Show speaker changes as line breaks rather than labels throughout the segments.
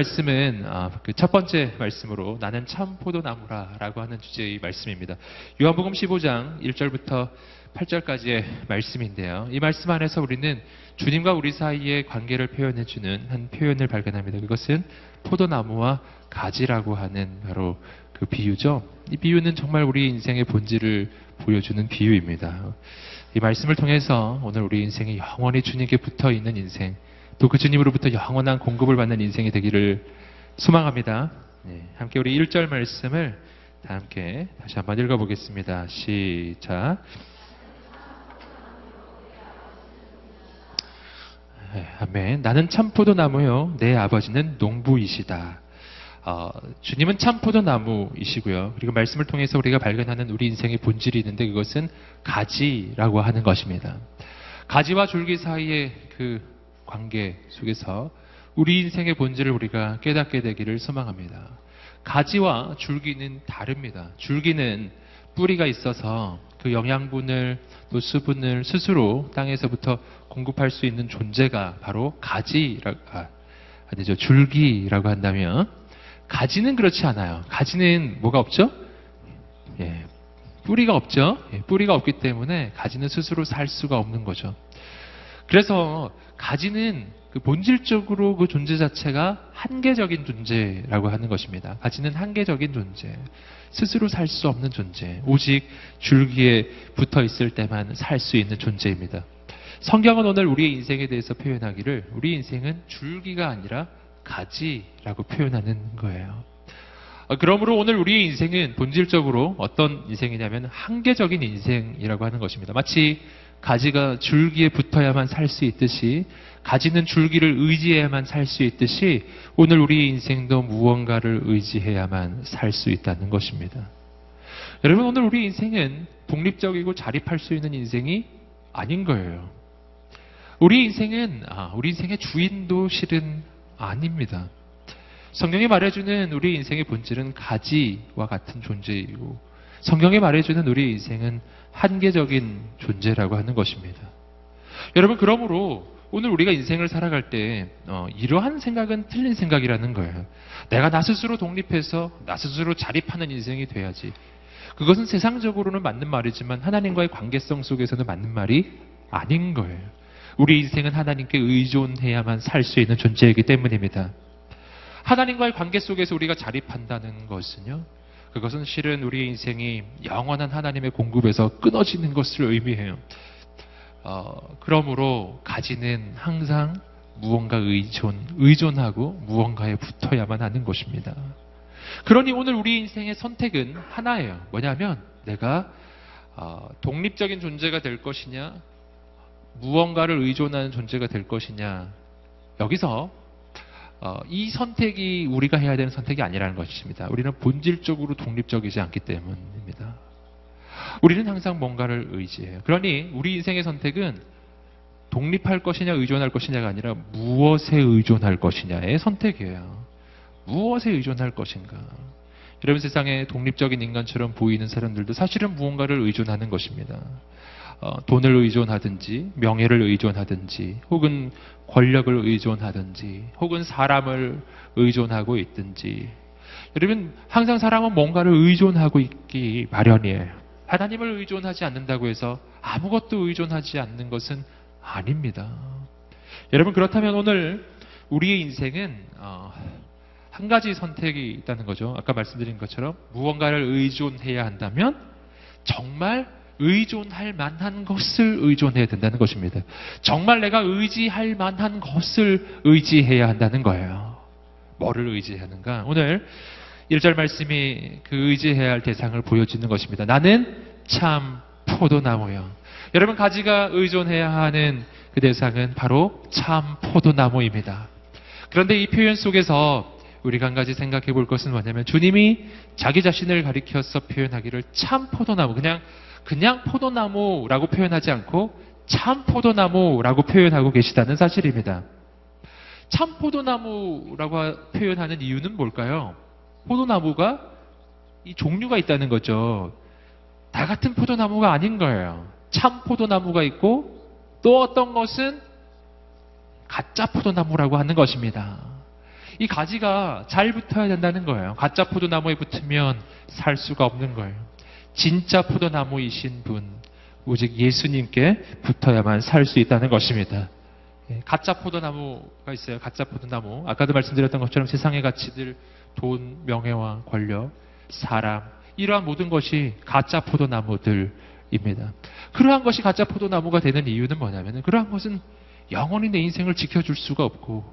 말씀은 아, 그첫 번째 말씀으로 나는 참 포도나무라 라고 하는 주제의 말씀입니다. 요한복음 15장 1절부터 8절까지의 말씀인데요. 이 말씀 안에서 우리는 주님과 우리 사이의 관계를 표현해 주는 한 표현을 발견합니다. 그것은 포도나무와 가지라고 하는 바로 그 비유죠. 이 비유는 정말 우리 인생의 본질을 보여주는 비유입니다. 이 말씀을 통해서 오늘 우리 인생이 영원히 주님께 붙어 있는 인생, 또 그 주님으로부터 영원한 공급을 받는 인생이 되기를 소망합니다. 네, 함께 우리 1절 말씀을 다 함께 다시 한번 읽어보겠습니다. 시작. 네, 아멘. 나는 참포도 나무요. 내 아버지는 농부이시다. 어, 주님은 참포도 나무이시고요. 그리고 말씀을 통해서 우리가 발견하는 우리 인생의 본질이 있는데 그것은 가지라고 하는 것입니다. 가지와 줄기 사이의 그 관계 속에서 우리 인생의 본질을 우리가 깨닫게 되기를 소망합니다. 가지와 줄기는 다릅니다. 줄기는 뿌리가 있어서 그 영양분을 또 수분을 스스로 땅에서부터 공급할 수 있는 존재가 바로 가지라 아, 아니죠 줄기라고 한다면 가지는 그렇지 않아요. 가지는 뭐가 없죠? 예, 뿌리가 없죠. 예, 뿌리가 없기 때문에 가지는 스스로 살 수가 없는 거죠. 그래서 가지는 그 본질적으로 그 존재 자체가 한계적인 존재라고 하는 것입니다. 가지는 한계적인 존재. 스스로 살 수 없는 존재. 오직 줄기에 붙어 있을 때만 살 수 있는 존재입니다. 성경은 오늘 우리의 인생에 대해서 표현하기를 우리 인생은 줄기가 아니라 가지라고 표현하는 거예요. 어, 그러므로 오늘 우리의 인생은 본질적으로 어떤 인생이냐면 한계적인 인생이라고 하는 것입니다. 마치 가지가 줄기에 붙어야만 살 수 있듯이 가지는 줄기를 의지해야만 살 수 있듯이 오늘 우리 인생도 무언가를 의지해야만 살 수 있다는 것입니다. 여러분 오늘 우리 인생은 독립적이고 자립할 수 있는 인생이 아닌 거예요. 우리 인생은 아, 우리 인생의 주인도 실은 아닙니다. 성경이 말해주는 우리 인생의 본질은 가지와 같은 존재이고 성경이 말해주는 우리 인생은 한계적인 존재라고 하는 것입니다. 여러분 그러므로 오늘 우리가 인생을 살아갈 때 어, 이러한 생각은 틀린 생각이라는 거예요. 내가 나 스스로 독립해서 나 스스로 자립하는 인생이 돼야지. 그것은 세상적으로는 맞는 말이지만 하나님과의 관계성 속에서는 맞는 말이 아닌 거예요. 우리 인생은 하나님께 의존해야만 살 수 있는 존재이기 때문입니다. 하나님과의 관계 속에서 우리가 자립한다는 것은요. 그것은 실은 우리 인생이 영원한 하나님의 공급에서 끊어지는 것을 의미해요. 어, 그러므로 가지는 항상 무언가 의존, 의존하고 무언가에 붙어야만 하는 것입니다. 그러니 오늘 우리 인생의 선택은 하나예요. 뭐냐면 내가 어, 독립적인 존재가 될 것이냐, 무언가를 의존하는 존재가 될 것이냐. 여기서 어, 이 선택이 우리가 해야 되는 선택이 아니라는 것입니다. 우리는 본질적으로 독립적이지 않기 때문입니다. 우리는 항상 뭔가를 의지해요. 그러니 우리 인생의 선택은 독립할 것이냐 의존할 것이냐가 아니라 무엇에 의존할 것이냐의 선택이에요. 무엇에 의존할 것인가. 여러분 세상에 독립적인 인간처럼 보이는 사람들도 사실은 무언가를 의존하는 것입니다. 어, 돈을 의존하든지 명예를 의존하든지 혹은 권력을 의존하든지 혹은 사람을 의존하고 있든지 여러분 항상 사람은 뭔가를 의존하고 있기 마련이에요. 하나님을 의존하지 않는다고 해서 아무것도 의존하지 않는 것은 아닙니다. 여러분 그렇다면 오늘 우리의 인생은 어, 한 가지 선택이 있다는 거죠. 아까 말씀드린 것처럼 무언가를 의존해야 한다면 정말 의존할 만한 것을 의존해야 된다는 것입니다. 정말 내가 의지할 만한 것을 의지해야 한다는 거예요. 뭐를 의지해야 하는가? 오늘 1절 말씀이 그 의지해야 할 대상을 보여주는 것입니다. 나는 참 포도나무요. 여러분 가지가 의존해야 하는 그 대상은 바로 참 포도나무입니다. 그런데 이 표현 속에서 우리가 한 가지 생각해 볼 것은 뭐냐면 주님이 자기 자신을 가리켜서 표현하기를 참 포도나무 그냥 그냥 포도나무라고 표현하지 않고 참 포도나무라고 표현하고 계시다는 사실입니다. 참 포도나무라고 표현하는 이유는 뭘까요? 포도나무가 이 종류가 있다는 거죠. 다 같은 포도나무가 아닌 거예요. 참 포도나무가 있고 또 어떤 것은 가짜 포도나무라고 하는 것입니다. 이 가지가 잘 붙어야 된다는 거예요. 가짜 포도나무에 붙으면 살 수가 없는 거예요. 진짜 포도나무이신 분, 오직 예수님께 붙어야만 살 수 있다는 것입니다. 예, 가짜 포도나무가 있어요. 가짜 포도나무. 아까도 말씀드렸던 것처럼 세상의 가치들, 돈, 명예와 권력, 사람, 이러한 모든 것이 가짜 포도나무들입니다. 그러한 것이 가짜 포도나무가 되는 이유는 뭐냐면, 그러한 것은 영원히 내 인생을 지켜줄 수가 없고,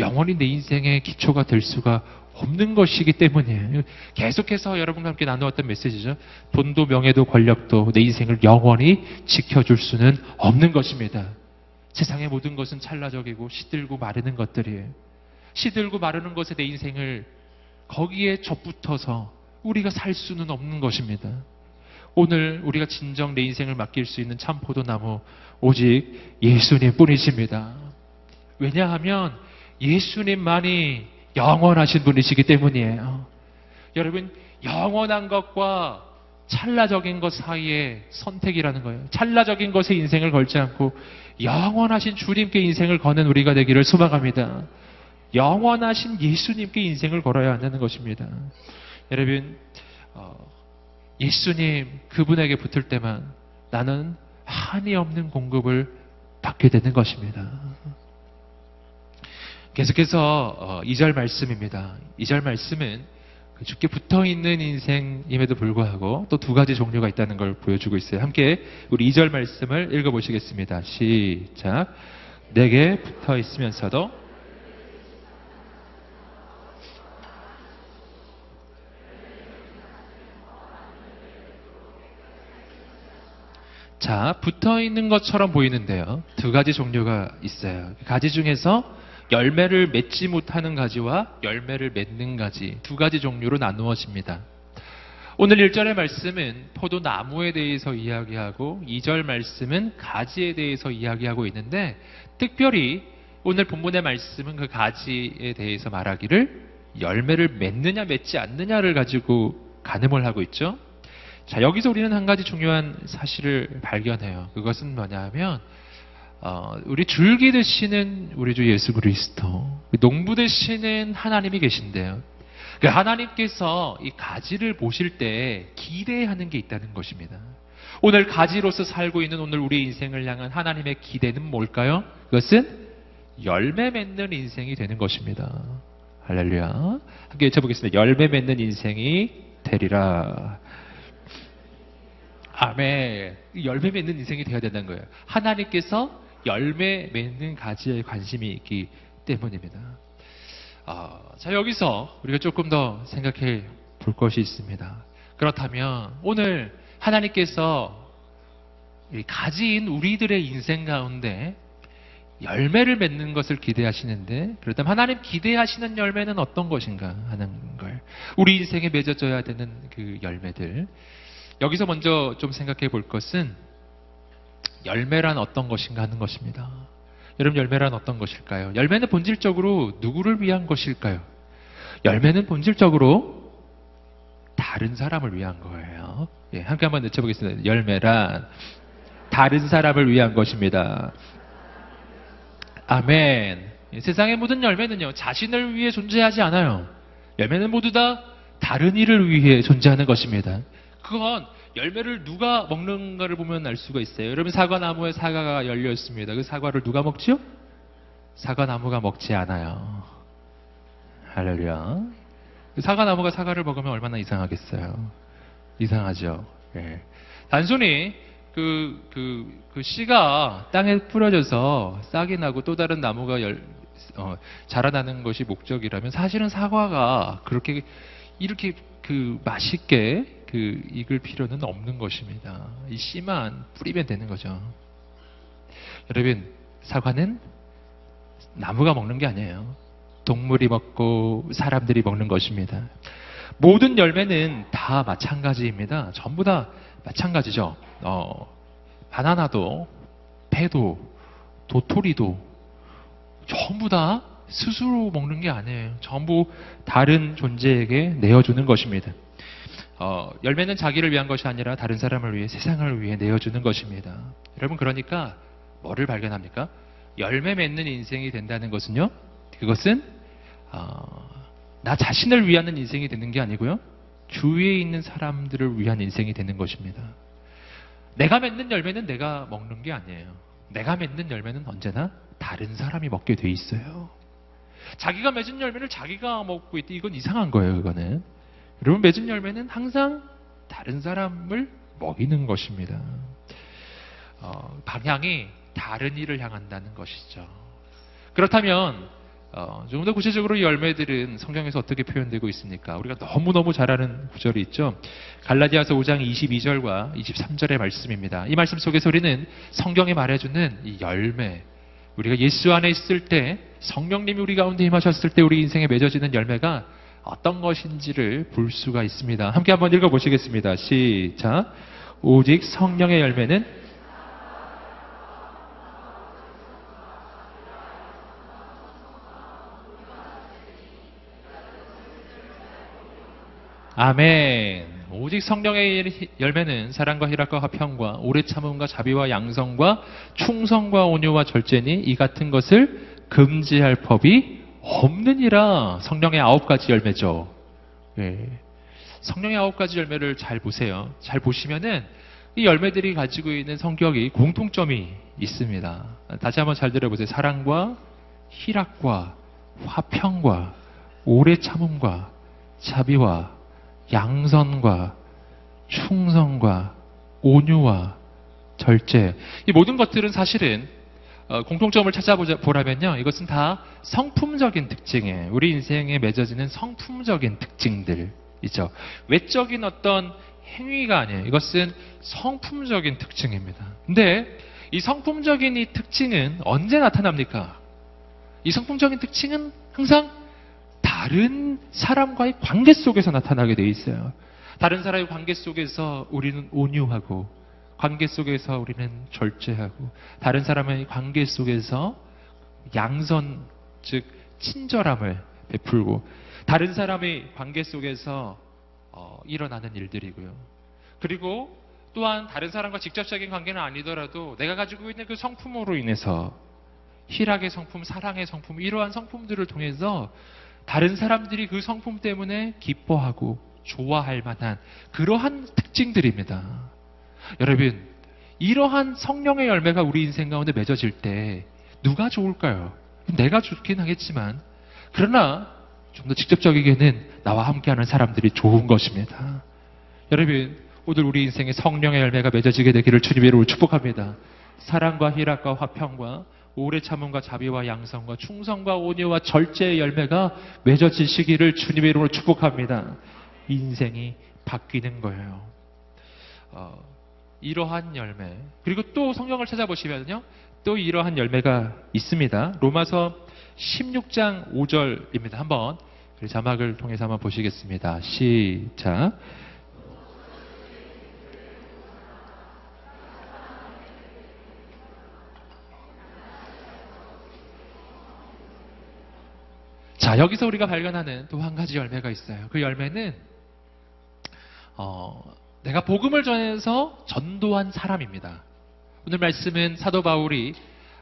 영원히 내 인생의 기초가 될 수가 없는 것이기 때문이에요. 계속해서 여러분과 함께 나누었던 메시지죠. 돈도 명예도 권력도 내 인생을 영원히 지켜줄 수는 없는 것입니다. 세상의 모든 것은 찰나적이고 시들고 마르는 것들이에요. 시들고 마르는 것에 내 인생을 거기에 접붙어서 우리가 살 수는 없는 것입니다. 오늘 우리가 진정 내 인생을 맡길 수 있는 참 포도나무 오직 예수님 뿐이십니다. 왜냐하면 예수님만이 영원하신 분이시기 때문이에요. 여러분, 영원한 것과 찰나적인 것 사이에 선택이라는 거예요. 찰나적인 것에 인생을 걸지 않고 영원하신 주님께 인생을 거는 우리가 되기를 소망합니다. 영원하신 예수님께 인생을 걸어야 한다는 것입니다. 여러분, 어, 예수님 그분에게 붙을 때만 나는 한이 없는 공급을 받게 되는 것입니다. 계속해서 2절 말씀입니다. 2절 말씀은 그 주께 붙어 있는 인생임에도 불구하고 또 두 가지 종류가 있다는 걸 보여주고 있어요. 함께 우리 2절 말씀을 읽어보시겠습니다. 시작. 내게 붙어 있으면서도 자, 붙어 있는 것처럼 보이는데요. 두 가지 종류가 있어요. 가지 중에서 열매를 맺지 못하는 가지와 열매를 맺는 가지 두 가지 종류로 나누어집니다. 오늘 1절의 말씀은 포도나무에 대해서 이야기하고 2절 말씀은 가지에 대해서 이야기하고 있는데 특별히 오늘 본문의 말씀은 그 가지에 대해서 말하기를 열매를 맺느냐 맺지 않느냐를 가지고 가늠을 하고 있죠. 자, 여기서 우리는 한 가지 중요한 사실을 발견해요. 그것은 뭐냐 하면 어, 우리 줄기 되시는 우리 주 예수 그리스도, 농부 되시는 하나님이 계신데요. 그 하나님께서 이 가지를 보실 때 기대하는 게 있다는 것입니다. 오늘 가지로서 살고 있는 오늘 우리 인생을 향한 하나님의 기대는 뭘까요? 그것은 열매 맺는 인생이 되는 것입니다. 할렐루야. 함께 외쳐보겠습니다. 열매 맺는 인생이 되리라. 아멘. 열매 맺는 인생이 되어야 된다는 거예요. 하나님께서 열매 맺는 가지에 관심이 있기 때문입니다. 아, 자, 여기서 우리가 조금 더 생각해 볼 것이 있습니다. 그렇다면 오늘 하나님께서 가지인 우리들의 인생 가운데 열매를 맺는 것을 기대하시는데 그렇다면 하나님 기대하시는 열매는 어떤 것인가 하는 걸 우리 인생에 맺어져야 되는 그 열매들 여기서 먼저 좀 생각해 볼 것은 열매란 어떤 것인가 하는 것입니다. 여러분 열매란 어떤 것일까요? 열매는 본질적으로 누구를 위한 것일까요? 열매는 본질적으로 다른 사람을 위한 거예요. 예, 함께 한번 외쳐보겠습니다. 열매란 다른 사람을 위한 것입니다. 아멘. 예, 세상의 모든 열매는요, 자신을 위해 존재하지 않아요. 열매는 모두 다 다른 일을 위해 존재하는 것입니다. 그건 열매를 누가 먹는가를 보면 알 수가 있어요. 여러분 사과나무에 사과가 열려 있습니다. 그 사과를 누가 먹지요? 사과나무가 먹지 않아요. 할렐루야. 그 사과나무가 사과를 먹으면 얼마나 이상하겠어요. 이상하죠. 예. 단순히 그, 그, 그 씨가 땅에 뿌려져서 싹이 나고 또 다른 나무가 열, 어, 자라나는 것이 목적이라면 사실은 사과가 그렇게 이렇게 그 맛있게 그 익을 필요는 없는 것입니다. 이 씨만 뿌리면 되는 거죠. 여러분, 사과는 나무가 먹는 게 아니에요. 동물이 먹고 사람들이 먹는 것입니다. 모든 열매는 다 마찬가지입니다. 전부 다 마찬가지죠. 어, 바나나도, 배도, 도토리도 전부 다 스스로 먹는 게 아니에요. 전부 다른 존재에게 내어주는 것입니다. 어, 열매는 자기를 위한 것이 아니라 다른 사람을 위해 세상을 위해 내어주는 것입니다. 여러분 그러니까 뭐를 발견합니까? 열매 맺는 인생이 된다는 것은요. 그것은 어, 나 자신을 위하는 인생이 되는 게 아니고요. 주위에 있는 사람들을 위한 인생이 되는 것입니다. 내가 맺는 열매는 내가 먹는 게 아니에요. 내가 맺는 열매는 언제나 다른 사람이 먹게 돼 있어요. 자기가 맺은 열매를 자기가 먹고 있다. 이건 이상한 거예요, 그거는. 여러분, 맺은 열매는 항상 다른 사람을 먹이는 것입니다. 어, 방향이 다른 일을 향한다는 것이죠. 그렇다면 어, 좀더 구체적으로 이 열매들은 성경에서 어떻게 표현되고 있습니까? 우리가 너무너무 잘 아는 구절이 있죠. 갈라디아서 5장 22절과 23절의 말씀입니다. 이 말씀 속에서 우리는 성경이 말해주는 이 열매, 우리가 예수 안에 있을 때 성령님이 우리 가운데 임하셨을 때 우리 인생에 맺어지는 열매가 어떤 것인지를 볼 수가 있습니다. 함께 한번 읽어보시겠습니다. 시작. 오직 성령의 열매는 아멘. 오직 성령의 열매는 사랑과 희락과 화평과 오래 참음과 자비와 양성과 충성과 온유와 절제니 이 같은 것을 금지할 법이 없느니라. 성령의 아홉 가지 열매죠. 예. 성령의 아홉 가지 열매를 잘 보세요. 잘 보시면은 이 열매들이 가지고 있는 성격이 공통점이 있습니다. 다시 한번 잘 들어보세요. 사랑과 희락과 화평과 오래 참음과 자비와 양선과 충성과 온유와 절제 이 모든 것들은 사실은 어, 공통점을 찾아보라면요. 이것은 다 성품적인 특징이에요 우리 인생에 맺어지는 성품적인 특징들이죠. 외적인 어떤 행위가 아니에요. 이것은 성품적인 특징입니다. 근데 이 성품적인 이 특징은 언제 나타납니까? 이 성품적인 특징은 항상 다른 사람과의 관계 속에서 나타나게 돼 있어요. 다른 사람의 관계 속에서 우리는 온유하고 관계 속에서 우리는 절제하고 다른 사람의 관계 속에서 양선 즉 친절함을 베풀고 다른 사람의 관계 속에서 어, 일어나는 일들이고요. 그리고 또한 다른 사람과 직접적인 관계는 아니더라도 내가 가지고 있는 그 성품으로 인해서 희락의 성품, 사랑의 성품 이러한 성품들을 통해서 다른 사람들이 그 성품 때문에 기뻐하고 좋아할 만한 그러한 특징들입니다. 여러분, 이러한 성령의 열매가 우리 인생 가운데 맺어질 때 누가 좋을까요? 내가 좋긴 하겠지만 그러나 좀 더 직접적이게는 나와 함께하는 사람들이 좋은 것입니다. 여러분, 오늘 우리 인생에 성령의 열매가 맺어지게 되기를 주님의 이름으로 축복합니다. 사랑과 희락과 화평과 오래 참음과 자비와 양성과 충성과 온유와 절제의 열매가 맺어지시기를 주님의 이름으로 축복합니다. 인생이 바뀌는 거예요. 어, 이러한 열매. 그리고 또 성경을 찾아보시면요. 또 이러한 열매가 있습니다. 로마서 16장 5절입니다. 한번 자막을 통해서 한번 보시겠습니다. 시작. 자, 여기서 우리가 발견하는 또 한 가지 열매가 있어요. 그 열매는, 어, 내가 복음을 전해서 전도한 사람입니다. 오늘 말씀은 사도 바울이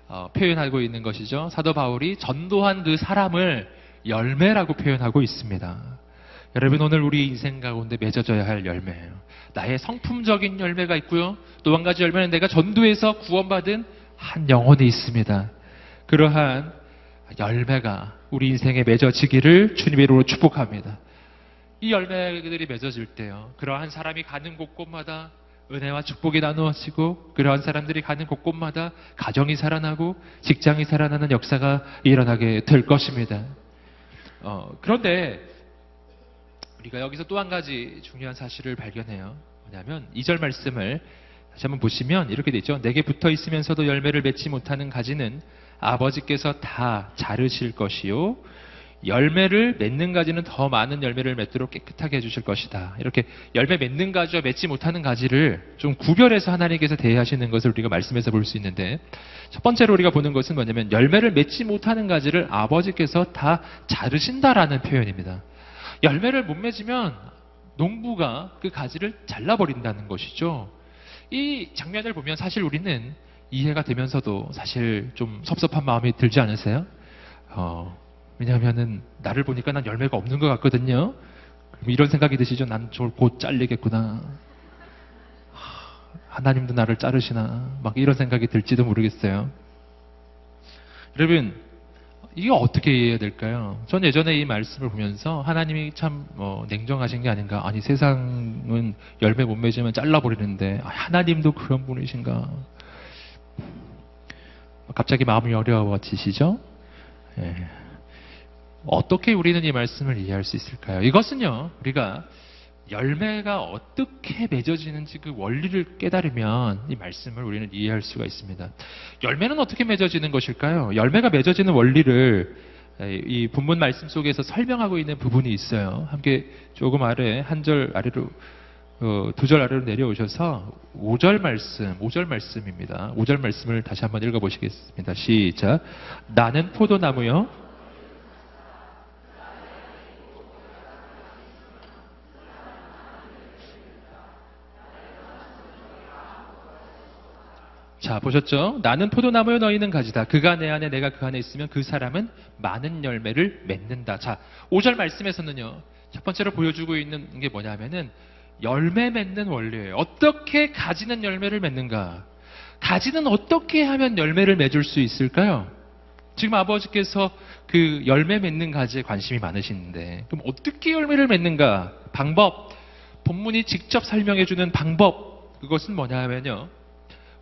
어, 표현하고 있는 것이죠. 사도 바울이 전도한 그 사람을 열매라고 표현하고 있습니다. 여러분 오늘 우리 인생 가운데 맺어져야 할 열매예요. 나의 성품적인 열매가 있고요. 또 한 가지 열매는 내가 전도해서 구원받은 한 영혼이 있습니다. 그러한 열매가 우리 인생에 맺어지기를 주님의 이름으로 축복합니다. 이 열매들이 맺어질 때요. 그러한 사람이 가는 곳곳마다 은혜와 축복이 나누어지고 그러한 사람들이 가는 곳곳마다 가정이 살아나고 직장이 살아나는 역사가 일어나게 될 것입니다. 어, 그런데 우리가 여기서 또 한 가지 중요한 사실을 발견해요. 뭐냐면 2절 말씀을 다시 한번 보시면 이렇게 되죠. 내게 붙어 있으면서도 열매를 맺지 못하는 가지는 아버지께서 다 자르실 것이요. 열매를 맺는 가지는 더 많은 열매를 맺도록 깨끗하게 해주실 것이다. 이렇게 열매 맺는 가지와 맺지 못하는 가지를 좀 구별해서 하나님께서 대하시는 것을 우리가 말씀에서 볼 수 있는데 첫 번째로 우리가 보는 것은 뭐냐면 열매를 맺지 못하는 가지를 아버지께서 다 자르신다라는 표현입니다. 열매를 못 맺으면 농부가 그 가지를 잘라버린다는 것이죠. 이 장면을 보면 사실 우리는 이해가 되면서도 사실 좀 섭섭한 마음이 들지 않으세요? 어, 왜냐하면은 나를 보니까 난 열매가 없는 것 같거든요. 그럼 이런 생각이 드시죠? 난 저걸 곧 잘리겠구나. 하, 하나님도 나를 자르시나. 막 이런 생각이 들지도 모르겠어요. 여러분, 이게 어떻게 이해해야 될까요? 전 예전에 이 말씀을 보면서 하나님이 참 뭐 냉정하신 게 아닌가. 아니 세상은 열매 못 맺으면 잘라버리는데 아, 하나님도 그런 분이신가. 갑자기 마음이 어려워지시죠? 예. 어떻게 우리는 이 말씀을 이해할 수 있을까요? 이것은요, 우리가 열매가 어떻게 맺어지는지 그 원리를 깨달으면 이 말씀을 우리는 이해할 수가 있습니다. 열매는 어떻게 맺어지는 것일까요? 열매가 맺어지는 원리를 이 본문 말씀 속에서 설명하고 있는 부분이 있어요. 함께 조금 아래 한 절 아래로 어, 두절 아래로 내려오셔서 5절 말씀, 5절 말씀입니다. 5절 말씀을 다시 한번 읽어보시겠습니다. 시작. 나는 포도나무요. 자, 보셨죠? 나는 포도나무요 너희는 가지다. 그가 내 안에 내가 그 안에 있으면 그 사람은 많은 열매를 맺는다. 자, 5절 말씀에서는요. 첫 번째로 보여주고 있는 게 뭐냐면은 열매 맺는 원리예요. 어떻게 가지는 열매를 맺는가? 가지는 어떻게 하면 열매를 맺을 수 있을까요? 지금 아버지께서 그 열매 맺는 가지에 관심이 많으시는데 그럼 어떻게 열매를 맺는가? 방법 본문이 직접 설명해 주는 방법 그것은 뭐냐면요.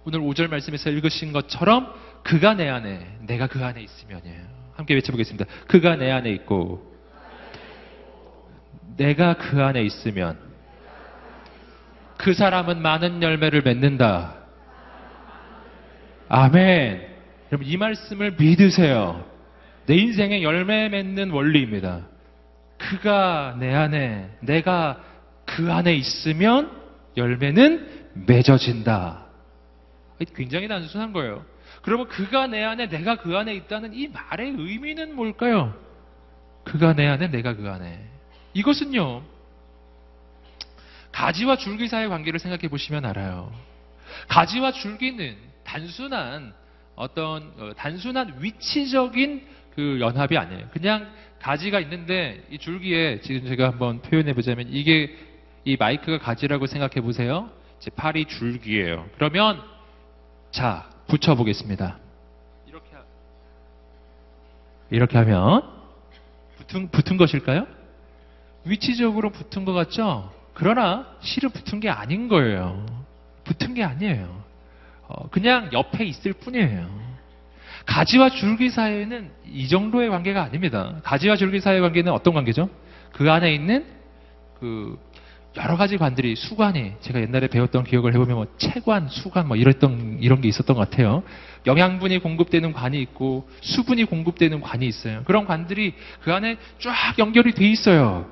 오늘 5절 말씀에서 읽으신 것처럼 그가 내 안에 내가 그 안에 있으면이에요. 함께 외쳐보겠습니다. 그가 내 안에 있고 내가 그 안에 있으면 그 사람은 많은 열매를 맺는다. 아멘. 여러분 이 말씀을 믿으세요. 내 인생의 열매 맺는 원리입니다. 그가 내 안에 내가 그 안에 있으면 열매는 맺어진다. 굉장히 단순한 거예요. 그러면 그가 내 안에 내가 그 안에 있다는 이 말의 의미는 뭘까요? 그가 내 안에 내가 그 안에. 이것은요. 가지와 줄기 사이의 관계를 생각해 보시면 알아요. 가지와 줄기는 단순한 어떤 어, 단순한 위치적인 그 연합이 아니에요. 그냥 가지가 있는데 이 줄기에 지금 제가 한번 표현해 보자면 이게 이 마이크가 가지라고 생각해 보세요. 제 팔이 줄기예요. 그러면 자, 붙여보겠습니다. 이렇게, 하, 이렇게 하면 붙은, 붙은 것일까요? 위치적으로 붙은 것 같죠? 그러나 실은 붙은 게 아닌 거예요. 붙은 게 아니에요. 어, 그냥 옆에 있을 뿐이에요. 가지와 줄기 사이에는 이 정도의 관계가 아닙니다. 가지와 줄기 사이의 관계는 어떤 관계죠? 그 안에 있는 그 여러 가지 관들이 수관이 제가 옛날에 배웠던 기억을 해보면 뭐 체관, 수관 뭐 이랬던 이런 게 있었던 것 같아요. 영양분이 공급되는 관이 있고 수분이 공급되는 관이 있어요. 그런 관들이 그 안에 쫙 연결이 돼 있어요.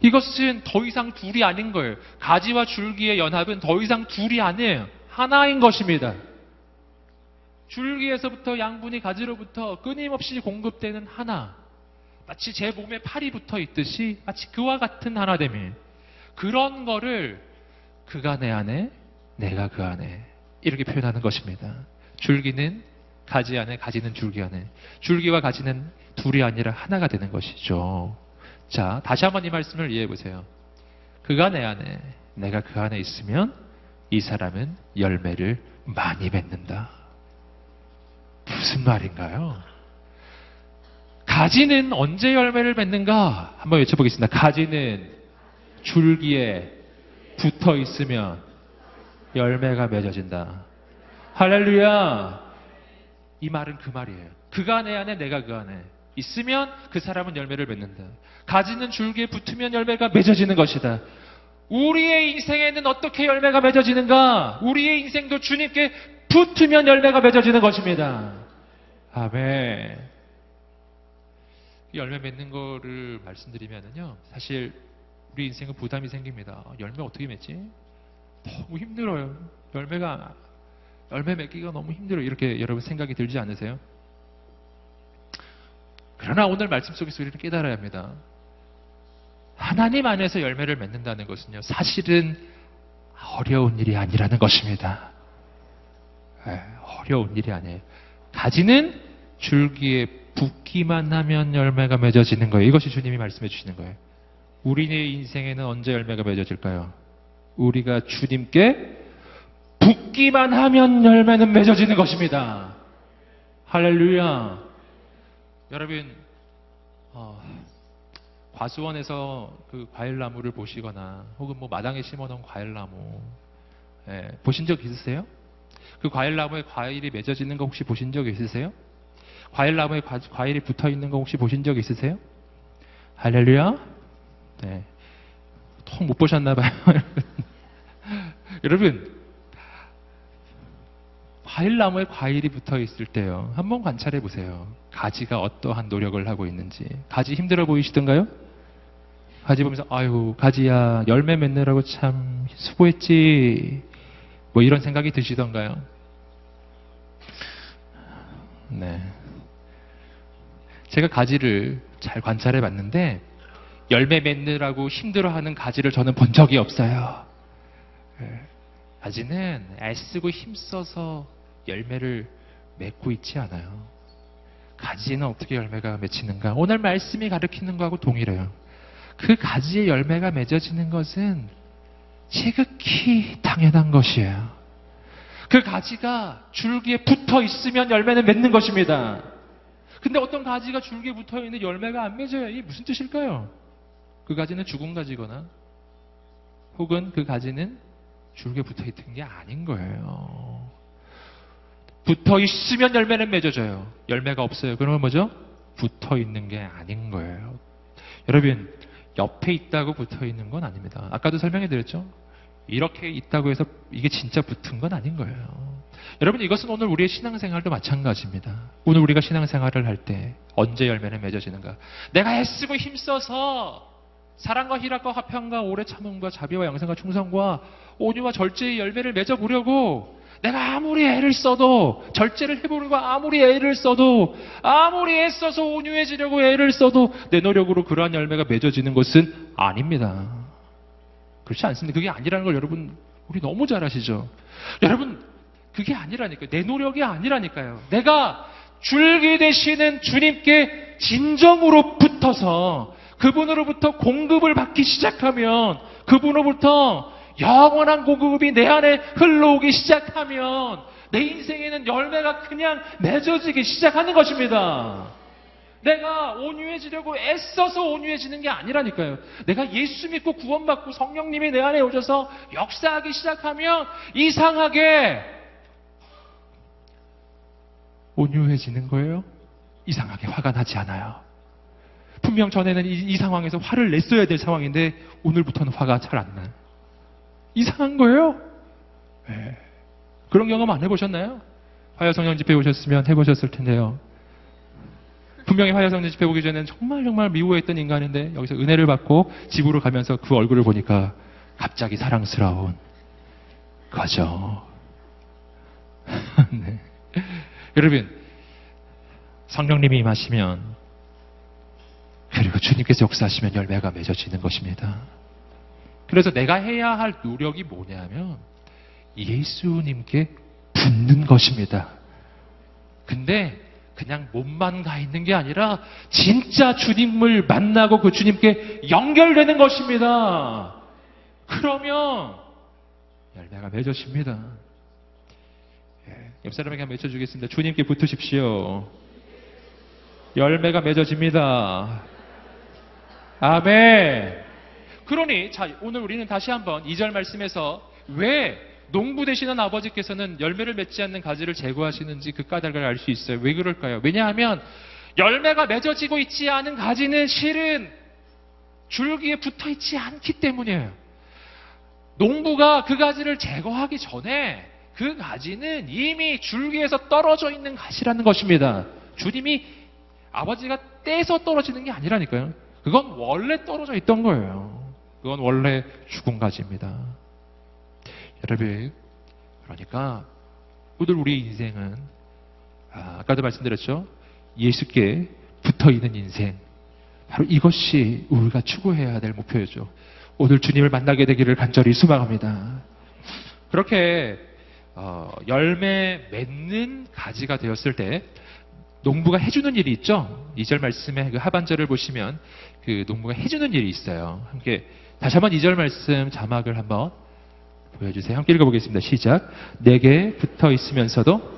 이것은 더 이상 둘이 아닌 거예요. 가지와 줄기의 연합은 더 이상 둘이 아니에요. 하나인 것입니다. 줄기에서부터 양분이 가지로부터 끊임없이 공급되는 하나. 마치 제 몸에 팔이 붙어 있듯이 마치 그와 같은 하나됨이 그런 거를 그가 내 안에, 내가 그 안에 이렇게 표현하는 것입니다. 줄기는 가지 안에, 가지는 줄기 안에. 줄기와 가지는 둘이 아니라 하나가 되는 것이죠. 자, 다시 한번 이 말씀을 이해해 보세요. 그가 내 안에, 내가 그 안에 있으면 이 사람은 열매를 많이 맺는다. 무슨 말인가요? 가지는 언제 열매를 맺는가? 한번 외쳐보겠습니다. 가지는 줄기에 붙어 있으면 열매가 맺어진다. 할렐루야! 이 말은 그 말이에요. 그가 내 안에 내가 그 안에 있으면 그 사람은 열매를 맺는다. 가지는 줄기에 붙으면 열매가 맺어지는 것이다. 우리의 인생에는 어떻게 열매가 맺어지는가? 우리의 인생도 주님께 붙으면 열매가 맺어지는 것입니다. 아멘. 열매 맺는 거를 말씀드리면은요, 사실 우리 인생은 부담이 생깁니다. 열매 어떻게 맺지? 너무 힘들어요. 열매가 열매 맺기가 너무 힘들어요. 이렇게 여러분 생각이 들지 않으세요? 그러나 오늘 말씀 속에서 우리는 깨달아야 합니다. 하나님 안에서 열매를 맺는다는 것은요, 사실은 어려운 일이 아니라는 것입니다. 네, 어려운 일이 아니에요. 가지는 줄기에 붙기만 하면 열매가 맺어지는 거예요. 이것이 주님이 말씀해 주시는 거예요. 우리의 인생에는 언제 열매가 맺어질까요? 우리가 주님께 붙기만 하면 열매는 맺어지는 것입니다. 할렐루야. 여러분, 어, 과수원에서 그 과일나무를 보시거나 혹은 뭐 마당에 심어놓은 과일나무 예, 보신 적 있으세요? 그 과일나무에 과일이 맺어지는 거 혹시 보신 적 있으세요? 과일나무에 과, 과일이 붙어 있는 거 혹시 보신 적 있으세요? 할렐루야. 네. 통못 보셨나 봐요. 여러분, 과일나무에 과일이 붙어 있을 때요. 한번 관찰해 보세요. 가지가 어떠한 노력을 하고 있는지. 가지 힘들어 보이시던가요? 가지 보면서 아유 가지야 열매 맺느라고 참 수고했지. 뭐 이런 생각이 드시던가요? 네. 제가 가지를 잘 관찰해 봤는데 열매 맺느라고 힘들어하는 가지를 저는 본 적이 없어요. 예. 가지는 애쓰고 힘써서 열매를 맺고 있지 않아요. 가지는 어떻게 열매가 맺히는가? 오늘 말씀이 가르치는 거하고 동일해요. 그 가지의 열매가 맺어지는 것은 지극히 당연한 것이에요. 그 가지가 줄기에 붙어 있으면 열매는 맺는 것입니다. 근데 어떤 가지가 줄기에 붙어 있는 열매가 안 맺어요. 이게 무슨 뜻일까요? 그 가지는 죽은 가지거나 혹은 그 가지는 줄기에 붙어 있던 게 아닌 거예요. 붙어 있으면 열매는 맺어져요. 열매가 없어요. 그러면 뭐죠? 붙어 있는 게 아닌 거예요. 여러분, 옆에 있다고 붙어 있는 건 아닙니다. 아까도 설명해 드렸죠? 이렇게 있다고 해서 이게 진짜 붙은 건 아닌 거예요. 여러분, 이것은 오늘 우리의 신앙생활도 마찬가지입니다. 오늘 우리가 신앙생활을 할 때 언제 열매는 맺어지는가? 내가 애쓰고 힘써서 사랑과 희락과 화평과 오래 참음과 자비와 양생과 충성과 온유와 절제의 열매를 맺어보려고 내가 아무리 애를 써도 절제를 해보는 거 아무리 애를 써도 아무리 애써서 온유해지려고 애를 써도 내 노력으로 그러한 열매가 맺어지는 것은 아닙니다. 그렇지 않습니다. 그게 아니라는 걸 여러분 우리 너무 잘 아시죠? 여러분 그게 아니라니까요. 내 노력이 아니라니까요. 내가 줄기 되시는 주님께 진정으로 붙어서 그분으로부터 공급을 받기 시작하면 그분으로부터 영원한 공급이 내 안에 흘러오기 시작하면 내 인생에는 열매가 그냥 맺어지기 시작하는 것입니다. 내가 온유해지려고 애써서 온유해지는 게 아니라니까요. 내가 예수 믿고 구원받고 성령님이 내 안에 오셔서 역사하기 시작하면 이상하게 온유해지는 거예요. 이상하게 화가 나지 않아요. 분명 전에는 이, 이 상황에서 화를 냈어야 될 상황인데 오늘부터는 화가 잘 안 나요. 이상한 거예요. 네. 그런 경험 안 해보셨나요? 화요성령 집회 오셨으면 해보셨을 텐데요. 분명히 화요성령 집회 오기 전에는 정말 정말 미워했던 인간인데 여기서 은혜를 받고 집으로 가면서 그 얼굴을 보니까 갑자기 사랑스러운 거죠. 네. 여러분, 성령님이 임하시면 그리고 주님께서 역사하시면 열매가 맺어지는 것입니다. 그래서 내가 해야 할 노력이 뭐냐면 예수님께 붙는 것입니다. 근데 그냥 몸만 가 있는 게 아니라 진짜 주님을 만나고 그 주님께 연결되는 것입니다. 그러면 열매가 맺어집니다. 예, 옆 사람에게 한번 외쳐주겠습니다. 주님께 붙으십시오. 열매가 맺어집니다. 아멘. 그러니 자 오늘 우리는 다시 한번 2절 말씀에서 왜 농부 되시는 아버지께서는 열매를 맺지 않는 가지를 제거하시는지 그 까닭을 알 수 있어요. 왜 그럴까요? 왜냐하면 열매가 맺어지고 있지 않은 가지는 실은 줄기에 붙어 있지 않기 때문이에요. 농부가 그 가지를 제거하기 전에 그 가지는 이미 줄기에서 떨어져 있는 가지라는 것입니다. 주님이 아버지가 떼서 떨어지는 게 아니라니까요. 그건 원래 떨어져 있던 거예요. 그건 원래 죽은 가지입니다. 여러분, 그러니까 오늘 우리 인생은 아, 까도 말씀드렸죠. 예수께 붙어 있는 인생. 바로 이것이 우리가 추구해야 될 목표였죠. 오늘 주님을 만나게 되기를 간절히 소망합니다. 그렇게 어, 열매 맺는 가지가 되었을 때 농부가 해주는 일이 있죠. 2절 말씀의 그 하반절을 보시면 그 농부가 해주는 일이 있어요. 함께 다시 한번 2절 말씀 자막을 한번 보여주세요. 함께 읽어보겠습니다. 시작. 내게 붙어 있으면서도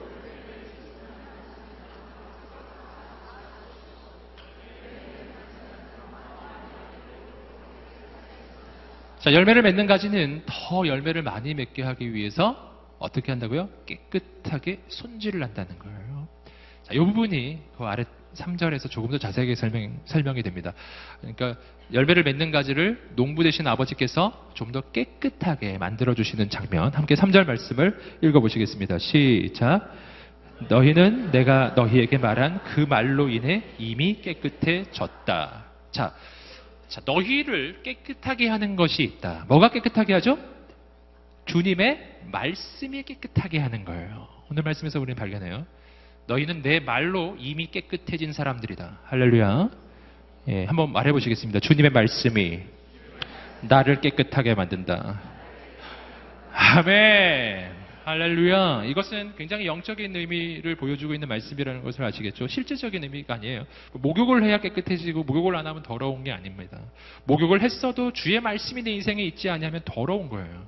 자, 열매를 맺는 가지는 더 열매를 많이 맺게 하기 위해서 어떻게 한다고요? 깨끗하게 손질을 한다는 거예요. 자, 이 부분이 그 아래 3절에서 조금 더 자세하게 설명, 설명이 됩니다. 그러니까 열매를 맺는 가지를 농부 되신 아버지께서 좀 더 깨끗하게 만들어주시는 장면. 함께 3절 말씀을 읽어보시겠습니다. 시작. 너희는 내가 너희에게 말한 그 말로 인해 이미 깨끗해졌다. 자, 자, 너희를 깨끗하게 하는 것이 있다. 뭐가 깨끗하게 하죠? 주님의 말씀이 깨끗하게 하는 거예요. 오늘 말씀에서 우리는 발견해요. 너희는 내 말로 이미 깨끗해진 사람들이다. 할렐루야. 예, 한번 말해 보시겠습니다. 주님의 말씀이 나를 깨끗하게 만든다. 아멘. 할렐루야. 이것은 굉장히 영적인 의미를 보여주고 있는 말씀이라는 것을 아시겠죠? 실제적인 의미가 아니에요. 목욕을 해야 깨끗해지고 목욕을 안 하면 더러운 게 아닙니다. 목욕을 했어도 주의 말씀이 내 인생에 있지 않냐면 더러운 거예요.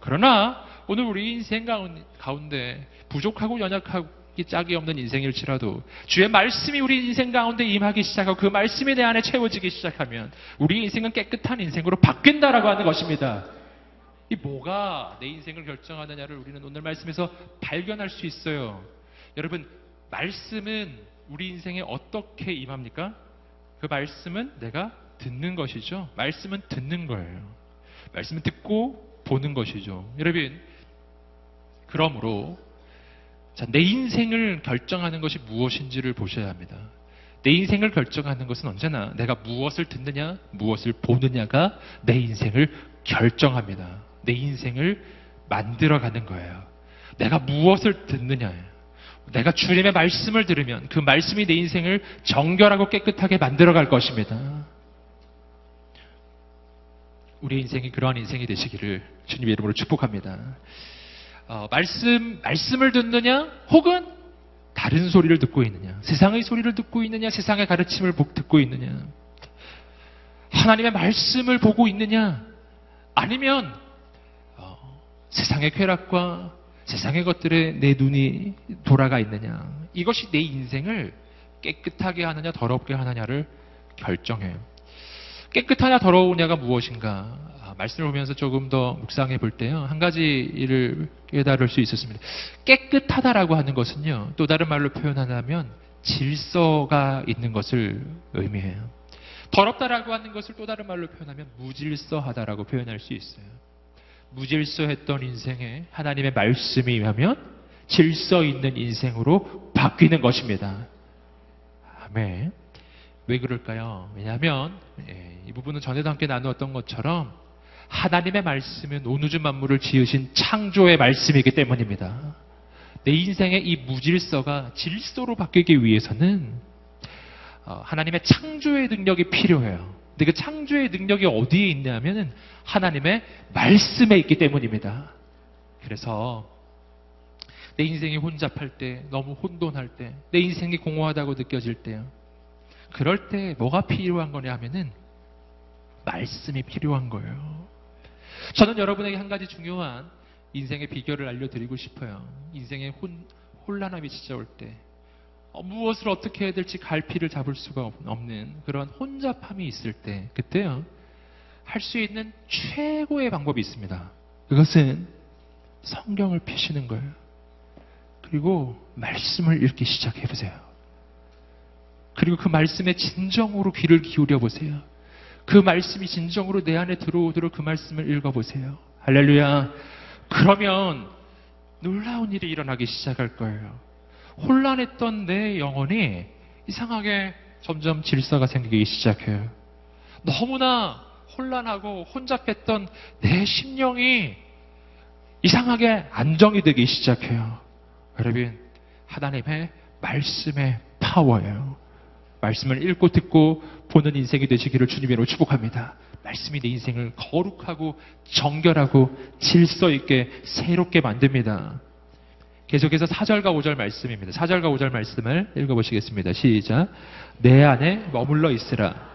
그러나 오늘 우리 인생 가운데 부족하고 연약하고 짝이 없는 인생일지라도 주의 말씀이 우리 인생 가운데 임하기 시작하고 그 말씀이 내 안에 채워지기 시작하면 우리 인생은 깨끗한 인생으로 바뀐다라고 하는 것입니다. 이 뭐가 내 인생을 결정하느냐를 우리는 오늘 말씀에서 발견할 수 있어요. 여러분, 말씀은 우리 인생에 어떻게 임합니까? 그 말씀은 내가 듣는 것이죠. 말씀은 듣는 거예요. 말씀은 듣고 보는 것이죠. 여러분, 그러므로 자, 내 인생을 결정하는 것이 무엇인지를 보셔야 합니다. 내 인생을 결정하는 것은 언제나 내가 무엇을 듣느냐, 무엇을 보느냐가 내 인생을 결정합니다. 내 인생을 만들어가는 거예요. 내가 무엇을 듣느냐예요. 내가 주님의 말씀을 들으면 그 말씀이 내 인생을 정결하고 깨끗하게 만들어갈 것입니다. 우리 인생이 그러한 인생이 되시기를 주님의 이름으로 축복합니다. 어, 말씀, 말씀을 듣느냐, 혹은 다른 소리를 듣고 있느냐, 세상의 소리를 듣고 있느냐, 세상의 가르침을 듣고 있느냐, 하나님의 말씀을 보고 있느냐, 아니면 어, 세상의 쾌락과 세상의 것들에 내 눈이 돌아가 있느냐, 이것이 내 인생을 깨끗하게 하느냐, 더럽게 하느냐를 결정해요. 깨끗하냐, 더러우냐가 무엇인가? 말씀을 보면서 조금 더 묵상해 볼 때요. 한 가지를 깨달을 수 있었습니다. 깨끗하다라고 하는 것은요. 또 다른 말로 표현하자면 질서가 있는 것을 의미해요. 더럽다라고 하는 것을 또 다른 말로 표현하면 무질서하다라고 표현할 수 있어요. 무질서했던 인생에 하나님의 말씀이 임하면 질서 있는 인생으로 바뀌는 것입니다. 아멘. 왜 그럴까요? 왜냐하면 예, 이 부분은 전에도 함께 나누었던 것처럼 하나님의 말씀은 온 우주 만물을 지으신 창조의 말씀이기 때문입니다. 내 인생의 이 무질서가 질서로 바뀌기 위해서는 어, 하나님의 창조의 능력이 필요해요. 근데 그 창조의 능력이 어디에 있냐면은 하나님의 말씀에 있기 때문입니다. 그래서 내 인생이 혼잡할 때, 너무 혼돈할 때, 내 인생이 공허하다고 느껴질 때요. 그럴 때 뭐가 필요한 거냐 하면은 말씀이 필요한 거예요. 저는 여러분에게 한 가지 중요한 인생의 비결을 알려드리고 싶어요. 인생의 혼, 혼란함이 찾아올 때 어, 무엇을 어떻게 해야 될지 갈피를 잡을 수가 없는 그런 혼잡함이 있을 때 그때요 할 수 있는 최고의 방법이 있습니다. 그것은 성경을 펴시는 거예요. 그리고 말씀을 읽기 시작해 보세요. 그리고 그 말씀에 진정으로 귀를 기울여 보세요. 그 말씀이 진정으로 내 안에 들어오도록 그 말씀을 읽어보세요. 할렐루야. 그러면 놀라운 일이 일어나기 시작할 거예요. 혼란했던 내 영혼이 이상하게 점점 질서가 생기기 시작해요. 너무나 혼란하고 혼잡했던 내 심령이 이상하게 안정이 되기 시작해요. 여러분, 하나님의 말씀의 파워예요. 말씀을 읽고 듣고 보는 인생이 되시기를 주님으로 축복합니다. 말씀이 내 인생을 거룩하고 정결하고 질서 있게 새롭게 만듭니다. 계속해서 4절과 5절 말씀입니다. 4절과 5절 말씀을 읽어보시겠습니다. 시작. 내 안에 머물러 있으라.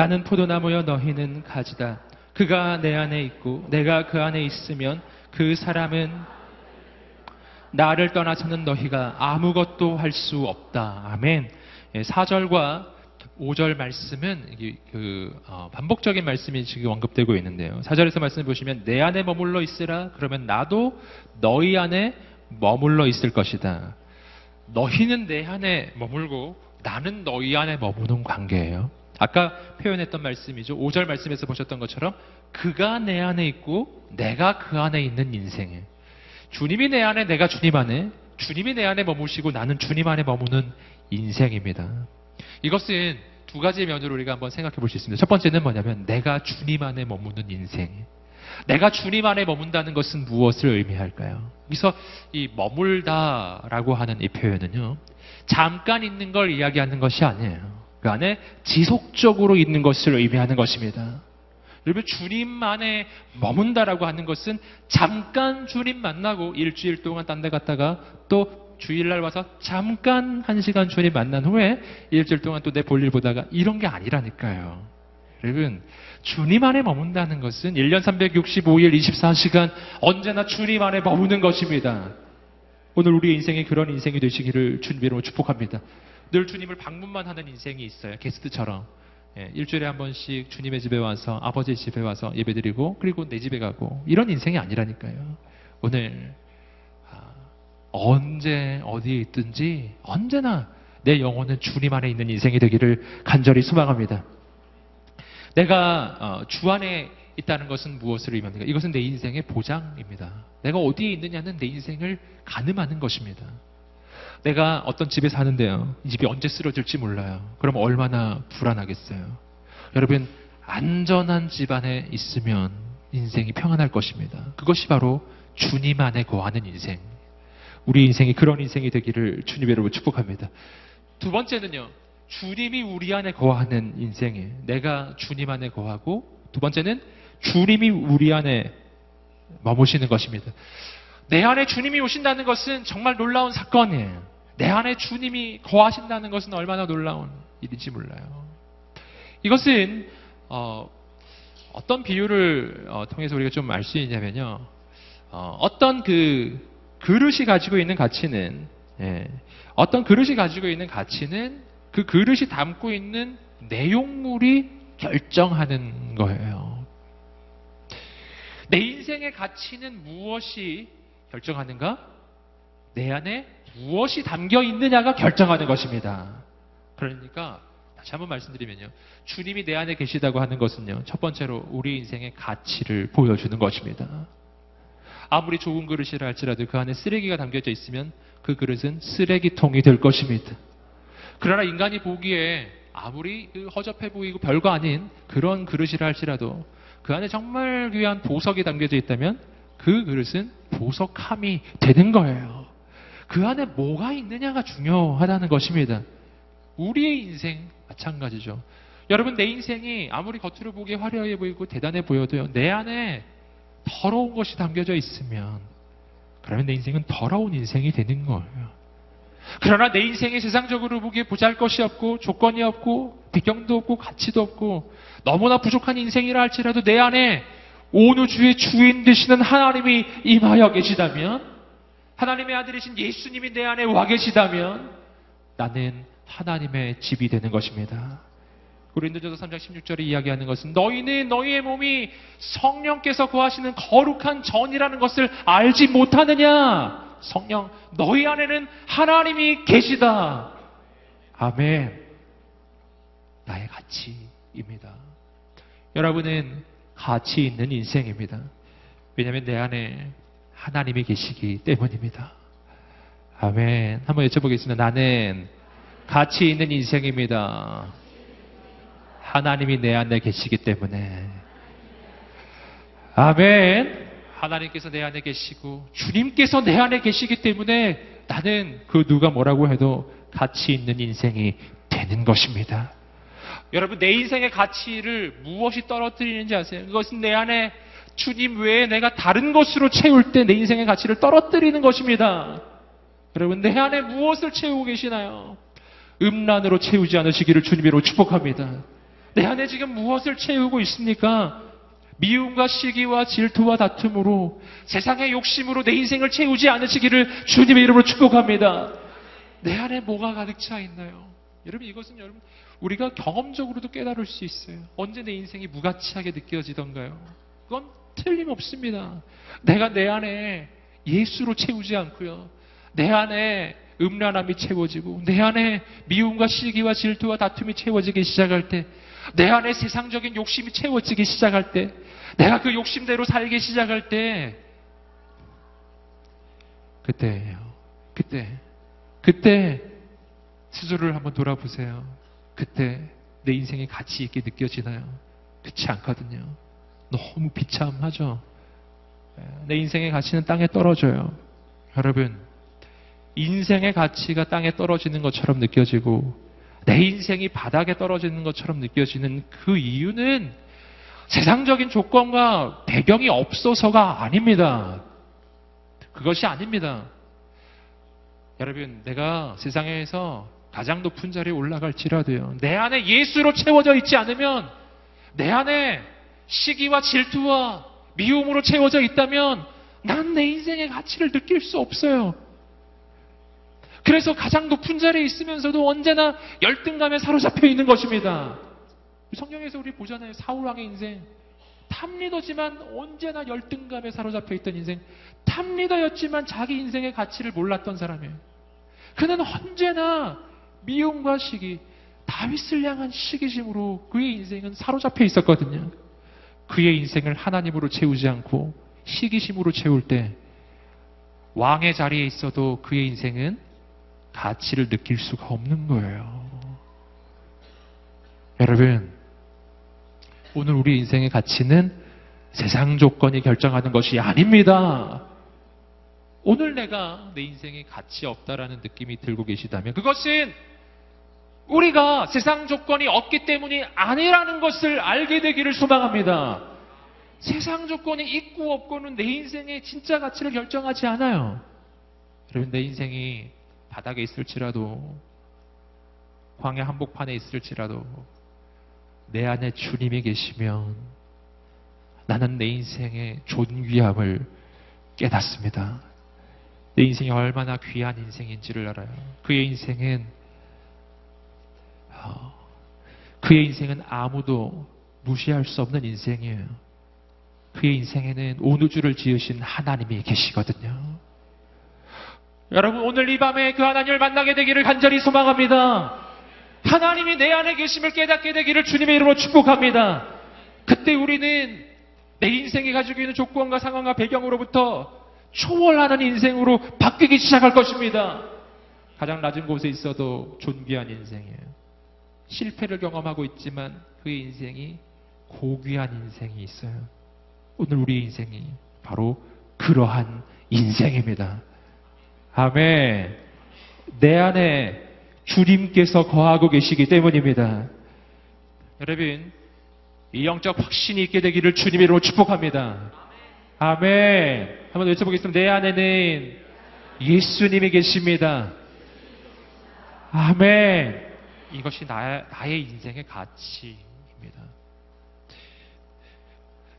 나는 포도나무여 너희는 가지다. 그가 내 안에 있고 내가 그 안에 있으면 그 사람은 나를 떠나서는 너희가 아무것도 할 수 없다. 아멘. 4절과 5절 말씀은 그 어, 반복적인 말씀이 지금 언급되고 있는데요. 4절에서 말씀을 보시면 내 안에 머물러 있으라. 그러면 나도 너희 안에 머물러 있을 것이다. 너희는 내 안에 머물고 나는 너희 안에 머무는 관계예요. 아까 표현했던 말씀이죠. 5절 말씀에서 보셨던 것처럼 그가 내 안에 있고 내가 그 안에 있는 인생에 주님이 내 안에 내가 주님 안에 주님이 내 안에 머무시고 나는 주님 안에 머무는 인생입니다. 이것은 두 가지 면으로 우리가 한번 생각해 볼 수 있습니다. 첫 번째는 뭐냐면 내가 주님 안에 머무는 인생. 내가 주님 안에 머문다는 것은 무엇을 의미할까요? 여기서 이 머물다라고 하는 이 표현은요. 잠깐 있는 걸 이야기하는 것이 아니에요. 그 안에 지속적으로 있는 것을 의미하는 것입니다. 여러분 주님 안에 머문다라고 하는 것은 잠깐 주님 만나고 일주일 동안 딴 데 갔다가 또 주일날 와서 잠깐 한 시간 주님 만난 후에 일주일 동안 또 내 볼일 보다가 이런 게 아니라니까요. 여러분 주님 안에 머문다는 것은 1년 365일 24시간 언제나 주님 안에 머무는 것입니다. 오늘 우리 인생이 그런 인생이 되시기를 주님으로 축복합니다. 늘 주님을 방문만 하는 인생이 있어요. 게스트처럼. 예, 일주일에 한 번씩 주님의 집에 와서 아버지 집에 와서 예배드리고 그리고 내 집에 가고 이런 인생이 아니라니까요. 오늘 아, 언제 어디에 있든지 언제나 내 영혼은 주님 안에 있는 인생이 되기를 간절히 소망합니다. 내가 어, 주 안에 있다는 것은 무엇을 의미합니까? 이것은 내 인생의 보장입니다. 내가 어디에 있느냐는 내 인생을 가늠하는 것입니다. 내가 어떤 집에 사는데요. 이 집이 언제 쓰러질지 몰라요. 그럼 얼마나 불안하겠어요. 여러분, 안전한 집 안에 있으면 인생이 평안할 것입니다. 그것이 바로 주님 안에 거하는 인생. 우리 인생이 그런 인생이 되기를 주님 여러분 축복합니다. 두 번째는요. 주님이 우리 안에 거하는 인생에 내가 주님 안에 거하고 두 번째는 주님이 우리 안에 머무시는 것입니다. 내 안에 주님이 오신다는 것은 정말 놀라운 사건이에요. 내 안에 주님이 거하신다는 것은 얼마나 놀라운 일인지 몰라요. 이것은 어, 떤 비유를 어, 통해서 우리가 좀 알 수 있냐면요. 어, 떤그 그릇이 가지고 있는 가치는 예, 어떤 그릇이 가지고 있는 가치는 그 그릇이 담고 있는 내용물이 결정하는 거예요. 내 인생의 가치는 무엇이 결정하는가? 내 안에 무엇이 담겨 있느냐가 결정하는 것입니다. 그러니까 다시 한번 말씀드리면요. 주님이 내 안에 계시다고 하는 것은요. 첫 번째로 우리 인생의 가치를 보여주는 것입니다. 아무리 좋은 그릇이라 할지라도 그 안에 쓰레기가 담겨져 있으면 그 그릇은 쓰레기통이 될 것입니다. 그러나 인간이 보기에 아무리 그 허접해 보이고 별거 아닌 그런 그릇이라 할지라도 그 안에 정말 귀한 보석이 담겨져 있다면 그 그릇은 보석함이 되는 거예요. 그 안에 뭐가 있느냐가 중요하다는 것입니다. 우리의 인생 마찬가지죠. 여러분 내 인생이 아무리 겉으로 보기에 화려해 보이고 대단해 보여도요. 내 안에 더러운 것이 담겨져 있으면 그러면 내 인생은 더러운 인생이 되는 거예요. 그러나 내 인생이 세상적으로 보기에 보잘 것이 없고 조건이 없고 배경도 없고 가치도 없고 너무나 부족한 인생이라 할지라도 내 안에 온 우주의 주인 되시는 하나님이 임하여 계시다면 하나님의 아들이신 예수님이 내 안에 와 계시다면 나는 하나님의 집이 되는 것입니다. 고린도전서 3장 16절에 이야기하는 것은 너희는 너희의 몸이 성령께서 구하시는 거룩한 전이라는 것을 알지 못하느냐? 성령 너희 안에는 하나님이 계시다. 아멘. 나의 가치입니다. 여러분은 가치 있는 인생입니다. 왜냐하면 내 안에 하나님이 계시기 때문입니다. 아멘. 한번 여쭤보겠습니다. 나는 가치 있는 인생입니다. 하나님이 내 안에 계시기 때문에. 아멘. 하나님께서 내 안에 계시고 주님께서 내 안에 계시기 때문에 나는 그 누가 뭐라고 해도 가치 있는 인생이 되는 것입니다. 여러분, 내 인생의 가치를 무엇이 떨어뜨리는지 아세요? 그것은 내 안에 주님 외에 내가 다른 것으로 채울 때 내 인생의 가치를 떨어뜨리는 것입니다. 여러분, 내 안에 무엇을 채우고 계시나요? 음란으로 채우지 않으시기를 주님으로 축복합니다. 내 안에 지금 무엇을 채우고 있습니까? 미움과 시기와 질투와 다툼으로 세상의 욕심으로 내 인생을 채우지 않으시기를 주님의 이름으로 축복합니다. 내 안에 뭐가 가득 차 있나요? 여러분 이것은 여러분 우리가 경험적으로도 깨달을 수 있어요. 언제 내 인생이 무가치하게 느껴지던가요? 그건 틀림없습니다. 내가 내 안에 예수로 채우지 않고요. 내 안에 음란함이 채워지고 내 안에 미움과 시기와 질투와 다툼이 채워지기 시작할 때 내 안에 세상적인 욕심이 채워지기 시작할 때 내가 그 욕심대로 살기 시작할 때 그때예요. 그때 그때 스스로를 한번 돌아보세요. 그때 내 인생이 가치 있게 느껴지나요? 그렇지 않거든요. 너무 비참하죠. 내 인생의 가치는 땅에 떨어져요. 여러분, 인생의 가치가 땅에 떨어지는 것처럼 느껴지고 내 인생이 바닥에 떨어지는 것처럼 느껴지는 그 이유는 세상적인 조건과 배경이 없어서가 아닙니다. 그것이 아닙니다. 여러분, 내가 세상에서 가장 높은 자리에 올라갈지라도요. 내 안에 예수로 채워져 있지 않으면 내 안에 시기와 질투와 미움으로 채워져 있다면 난 내 인생의 가치를 느낄 수 없어요. 그래서 가장 높은 자리에 있으면서도 언제나 열등감에 사로잡혀 있는 것입니다. 성경에서 우리 보잖아요. 사울왕의 인생. 탑리더지만 언제나 열등감에 사로잡혀 있던 인생. 탑리더였지만 자기 인생의 가치를 몰랐던 사람이에요. 그는 언제나 미움과 시기, 다윗을 향한 시기심으로 그의 인생은 사로잡혀 있었거든요. 그의 인생을 하나님으로 채우지 않고 시기심으로 채울 때 왕의 자리에 있어도 그의 인생은 가치를 느낄 수가 없는 거예요. 여러분, 오늘 우리 인생의 가치는 세상 조건이 결정하는 것이 아닙니다. 오늘 내가 내 인생에 가치 없다라는 느낌이 들고 계시다면 그것은 우리가 세상 조건이 없기 때문이 아니라는 것을 알게 되기를 소망합니다. 세상 조건이 있고 없고는 내 인생의 진짜 가치를 결정하지 않아요. 여러분, 내 인생이 바닥에 있을지라도, 광야 한복판에 있을지라도, 내 안에 주님이 계시면 나는 내 인생의 존귀함을 깨닫습니다. 내 인생이 얼마나 귀한 인생인지를 알아요. 그의 인생은 어, 그의 인생은 아무도 무시할 수 없는 인생이에요. 그의 인생에는 온 우주를 지으신 하나님이 계시거든요. 여러분 오늘 이 밤에 그 하나님을 만나게 되기를 간절히 소망합니다. 하나님이 내 안에 계심을 깨닫게 되기를 주님의 이름으로 축복합니다. 그때 우리는 내 인생이 가지고 있는 조건과 상황과 배경으로부터 초월하는 인생으로 바뀌기 시작할 것입니다. 가장 낮은 곳에 있어도 존귀한 인생이에요. 실패를 경험하고 있지만 그의 인생이 고귀한 인생이 있어요. 오늘 우리 인생이 바로 그러한 인생입니다. 아멘. 내 안에 주님께서 거하고 계시기 때문입니다. 여러분, 이 영적 확신이 있게 되기를 주님으로 축복합니다. 아멘. 한번 외쳐보겠습니다. 내 안에는 예수님이 계십니다. 아멘. 이것이 나, 나의 인생의 가치입니다.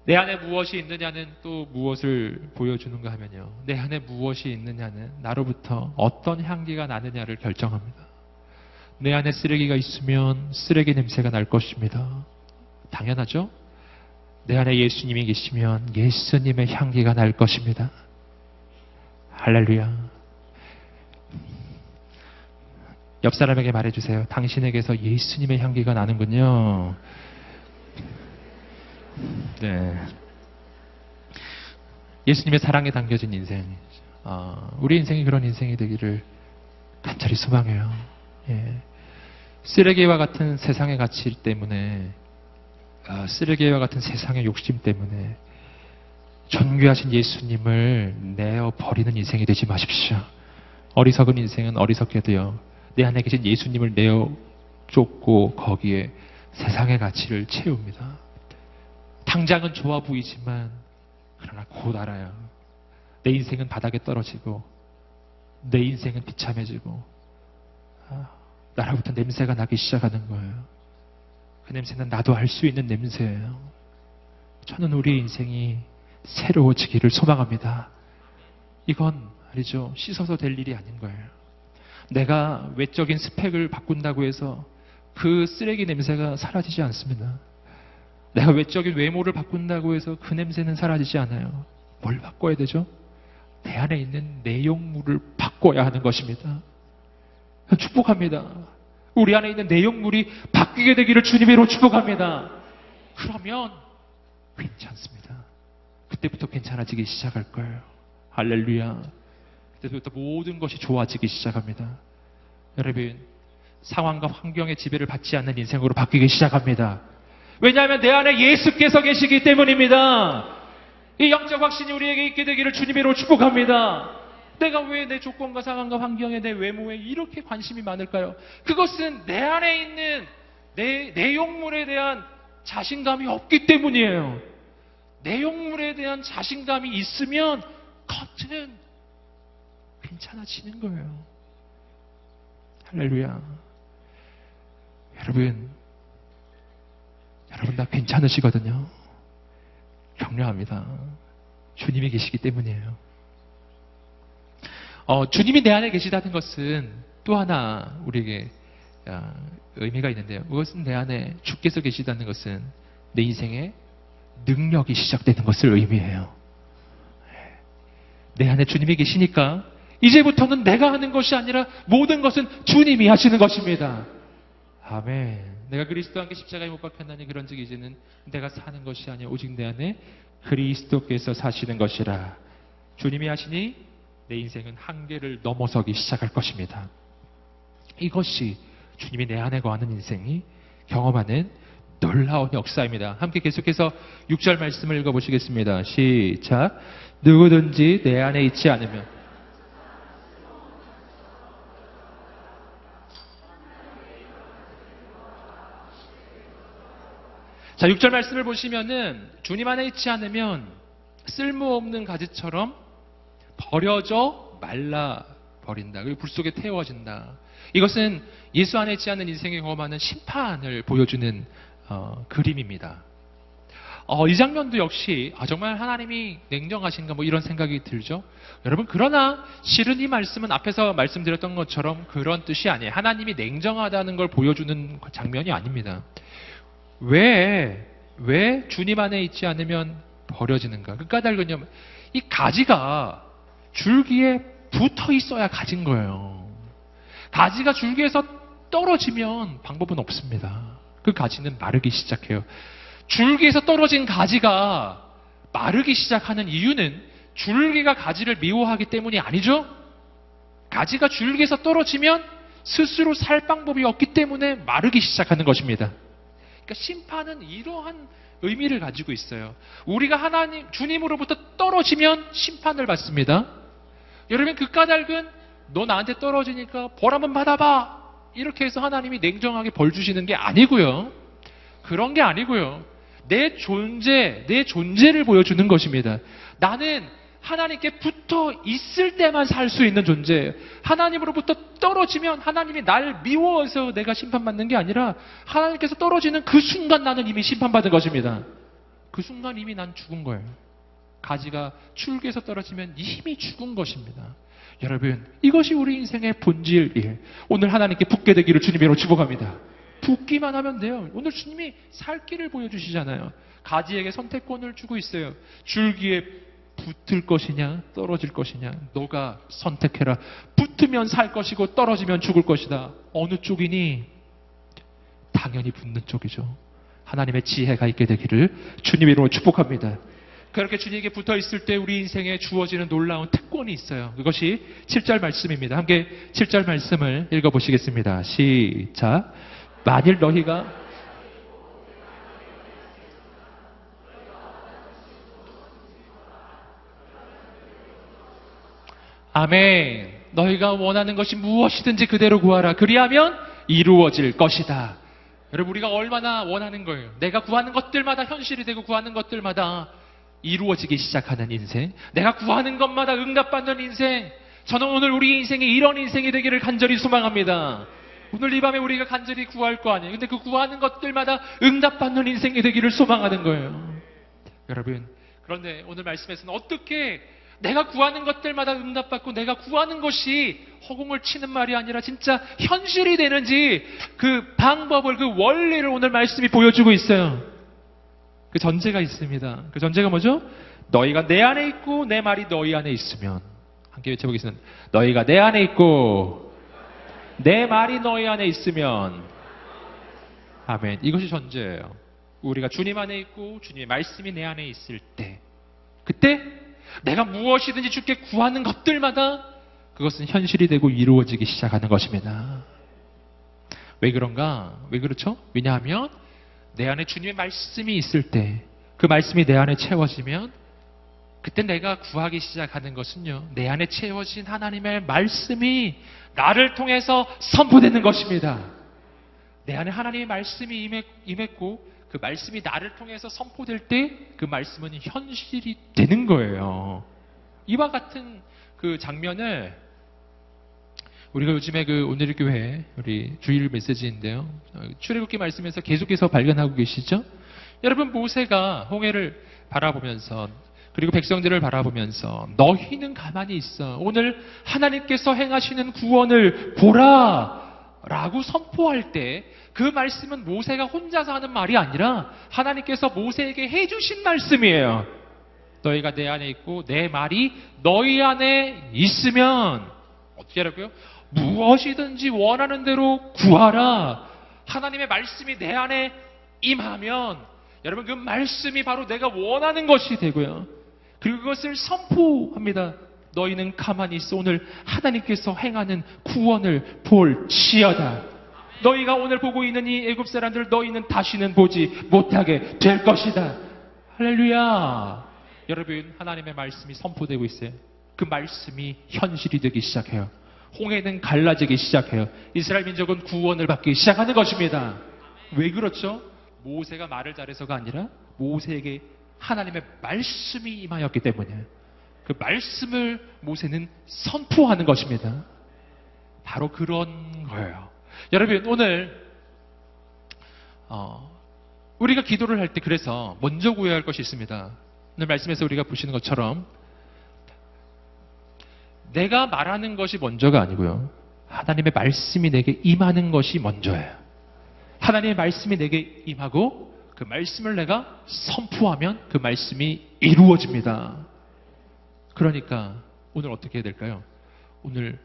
내 안에 무엇이 있느냐는 또 무엇을 보여주는가 하면요. 내 안에 무엇이 있느냐는 나로부터 어떤 향기가 나느냐를 결정합니다. 내 안에 쓰레기가 있으면 쓰레기 냄새가 날 것입니다. 당연하죠? 내 안에 예수님이 계시면 예수님의 향기가 날 것입니다. 할렐루야. 옆 사람에게 말해주세요. 당신에게서 예수님의 향기가 나는군요. 네. 예수님의 사랑에 담겨진 인생. 어, 우리 인생이 그런 인생이 되기를 간절히 소망해요. 예. 쓰레기와 같은 세상의 가치 때문에 어, 쓰레기와 같은 세상의 욕심 때문에 존귀하신 예수님을 내어 버리는 인생이 되지 마십시오. 어리석은 인생은 어리석게도요. 내 안에 계신 예수님을 내어 쫓고 거기에 세상의 가치를 채웁니다. 당장은 좋아 보이지만 그러나 곧 알아요. 내 인생은 바닥에 떨어지고 내 인생은 비참해지고 아, 나로부터 냄새가 나기 시작하는 거예요. 그 냄새는 나도 알 수 있는 냄새예요. 저는 우리 인생이 새로워지기를 소망합니다. 이건 말이죠. 씻어서 될 일이 아닌 거예요. 내가 외적인 스펙을 바꾼다고 해서 그 쓰레기 냄새가 사라지지 않습니다. 내가 외적인 외모를 바꾼다고 해서 그 냄새는 사라지지 않아요. 뭘 바꿔야 되죠? 내 안에 있는 내용물을 바꿔야 하는 것입니다. 축복합니다. 우리 안에 있는 내용물이 바뀌게 되기를 주님으로 축복합니다. 그러면 괜찮습니다. 그때부터 괜찮아지기 시작할 거예요. 할렐루야. 그때부터 모든 것이 좋아지기 시작합니다. 여러분, 상황과 환경의 지배를 받지 않는 인생으로 바뀌기 시작합니다. 왜냐하면 내 안에 예수께서 계시기 때문입니다. 이 영적 확신이 우리에게 있게 되기를 주님으로 축복합니다. 내가 왜 내 조건과 상황과 환경에 내 외모에 이렇게 관심이 많을까요? 그것은 내 안에 있는 내 내용물에 대한 자신감이 없기 때문이에요. 내용물에 대한 자신감이 있으면 겉은 괜찮아지는 거예요. 할렐루야. 여러분, 여러분 다 괜찮으시거든요. 격려합니다. 주님이 계시기 때문이에요. 어, 주님이 내 안에 계시다는 것은 또 하나 우리에게 어, 의미가 있는데요. 그것은 내 안에 주께서 계시다는 것은 내 인생에 능력이 시작되는 것을 의미해요. 내 안에 주님이 계시니까 이제부터는 내가 하는 것이 아니라 모든 것은 주님이 하시는 것입니다. 아멘. 내가 그리스도와 함께 십자가에 못 박혔나니 그런즉 이제는 내가 사는 것이 아니라 오직 내 안에 그리스도께서 사시는 것이라. 주님이 하시니 내 인생은 한계를 넘어서기 시작할 것입니다. 이것이 주님이 내 안에 거하는 인생이 경험하는 놀라운 역사입니다. 함께 계속해서 6절 말씀을 읽어보시겠습니다. 시작. 누구든지 내 안에 있지 않으면 자, 6절 말씀을 보시면은 주님 안에 있지 않으면 쓸모없는 가지처럼 버려져 말라 버린다. 그리고 불 속에 태워진다. 이것은 예수 안에 있지 않은 인생에 경험하는 심판을 보여주는 어, 그림입니다. 어, 이 장면도 역시 아, 정말 하나님이 냉정하신가 뭐 이런 생각이 들죠. 여러분 그러나 실은 이 말씀은 앞에서 말씀드렸던 것처럼 그런 뜻이 아니에요. 하나님이 냉정하다는 걸 보여주는 장면이 아닙니다. 왜, 왜 주님 안에 있지 않으면 버려지는가? 그 까닭은요, 이 가지가 줄기에 붙어 있어야 가진 거예요. 가지가 줄기에서 떨어지면 방법은 없습니다. 그 가지는 마르기 시작해요. 줄기에서 떨어진 가지가 마르기 시작하는 이유는 줄기가 가지를 미워하기 때문이 아니죠? 가지가 줄기에서 떨어지면 스스로 살 방법이 없기 때문에 마르기 시작하는 것입니다. 그러니까 심판은 이러한 의미를 가지고 있어요. 우리가 하나님, 주님으로부터 떨어지면 심판을 받습니다. 여러분, 그 까닭은 너 나한테 떨어지니까 벌 한번 받아봐. 이렇게 해서 하나님이 냉정하게 벌 주시는 게 아니고요. 그런 게 아니고요. 내 존재, 내 존재를 보여주는 것입니다. 나는 하나님께 붙어 있을 때만 살 수 있는 존재예요. 하나님으로부터 떨어지면 하나님이 날 미워해서 내가 심판받는 게 아니라 하나님께서 떨어지는 그 순간 나는 이미 심판받은 것입니다. 그 순간 이미 난 죽은 거예요. 가지가 줄기에서 떨어지면 이미 죽은 것입니다. 여러분, 이것이 우리 인생의 본질이에요. 오늘 하나님께 붙게 되기를 주님으로 축복합니다. 붙기만 하면 돼요. 오늘 주님이 살 길을 보여주시잖아요. 가지에게 선택권을 주고 있어요. 줄기에 붙을 것이냐 떨어질 것이냐 너가 선택해라. 붙으면 살 것이고 떨어지면 죽을 것이다. 어느 쪽이니? 당연히 붙는 쪽이죠. 하나님의 지혜가 있게 되기를 주님 이름으로 축복합니다. 그렇게 주님에게 붙어 있을 때 우리 인생에 주어지는 놀라운 특권이 있어요. 그것이 7절 말씀입니다. 함께 7절 말씀을 읽어 보시겠습니다. 시작. 만일 너희가 아멘. 너희가 원하는 것이 무엇이든지 그대로 구하라. 그리하면 이루어질 것이다. 여러분, 우리가 얼마나 원하는 거예요. 내가 구하는 것들마다 현실이 되고 구하는 것들마다 이루어지기 시작하는 인생. 내가 구하는 것마다 응답받는 인생. 저는 오늘 우리 인생이 이런 인생이 되기를 간절히 소망합니다. 오늘 이 밤에 우리가 간절히 구할 거 아니에요. 근데 그 구하는 것들마다 응답받는 인생이 되기를 소망하는 거예요. 여러분, 그런데 오늘 말씀에서는 어떻게 내가 구하는 것들마다 응답받고 내가 구하는 것이 허공을 치는 말이 아니라 진짜 현실이 되는지 그 방법을, 그 원리를 오늘 말씀이 보여주고 있어요. 그 전제가 있습니다. 그 전제가 뭐죠? 너희가 내 안에 있고 내 말이 너희 안에 있으면 함께 외쳐보겠습니다. 너희가 내 안에 있고 내 말이 너희 안에 있으면 아멘. 이것이 전제예요. 우리가 주님 안에 있고 주님의 말씀이 내 안에 있을 때 그때 내가 무엇이든지 주께 구하는 것들마다 그것은 현실이 되고 이루어지기 시작하는 것입니다. 왜 그런가? 왜 그렇죠? 왜냐하면 내 안에 주님의 말씀이 있을 때 그 말씀이 내 안에 채워지면 그때 내가 구하기 시작하는 것은요. 내 안에 채워진 하나님의 말씀이 나를 통해서 선포되는 것입니다. 내 안에 하나님의 말씀이 임했고 그 말씀이 나를 통해서 선포될 때 그 말씀은 현실이 되는 거예요. 이와 같은 그 장면을 우리가 요즘에 그 오늘의 교회 우리 주일 메시지인데요. 출애굽기 말씀에서 계속해서 발견하고 계시죠? 여러분 모세가 홍해를 바라보면서 그리고 백성들을 바라보면서 너희는 가만히 있어. 오늘 하나님께서 행하시는 구원을 보라. 라고 선포할 때 그 말씀은 모세가 혼자서 하는 말이 아니라 하나님께서 모세에게 해주신 말씀이에요. 너희가 내 안에 있고 내 말이 너희 안에 있으면 어떻게 하라고요? 무엇이든지 원하는 대로 구하라. 하나님의 말씀이 내 안에 임하면 여러분 그 말씀이 바로 내가 원하는 것이 되고요. 그리고 그것을 선포합니다. 너희는 가만히 있어 오늘 하나님께서 행하는 구원을 볼지어다. 너희가 오늘 보고 있는 이 애굽 사람들 너희는 다시는 보지 못하게 될 것이다. 할렐루야. 여러분 하나님의 말씀이 선포되고 있어요. 그 말씀이 현실이 되기 시작해요. 홍해는 갈라지기 시작해요. 이스라엘 민족은 구원을 받기 시작하는 것입니다. 왜 그렇죠? 모세가 말을 잘해서가 아니라 모세에게 하나님의 말씀이 임하였기 때문에 그 말씀을 모세는 선포하는 것입니다. 바로 그런 거예요. 여러분 오늘 어, 우리가 기도를 할 때 그래서 먼저 구해야 할 것이 있습니다. 오늘 말씀에서 우리가 보시는 것처럼 내가 말하는 것이 먼저가 아니고요. 하나님의 말씀이 내게 임하는 것이 먼저예요. 하나님의 말씀이 내게 임하고 그 말씀을 내가 선포하면 그 말씀이 이루어집니다. 그러니까 오늘 어떻게 해야 될까요? 오늘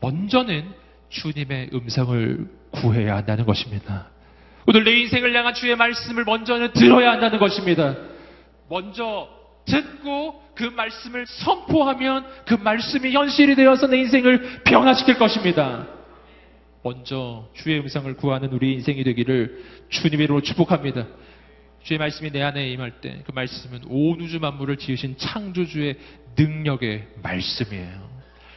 먼저는 주님의 음성을 구해야 한다는 것입니다. 오늘 내 인생을 향한 주의 말씀을 먼저는 들어야 한다는 것입니다. 먼저 듣고 그 말씀을 선포하면 그 말씀이 현실이 되어서 내 인생을 변화시킬 것입니다. 먼저 주의 음성을 구하는 우리 인생이 되기를 주님의 이름으로 축복합니다. 주의 말씀이 내 안에 임할 때 그 말씀은 온 우주 만물을 지으신 창조주의 능력의 말씀이에요.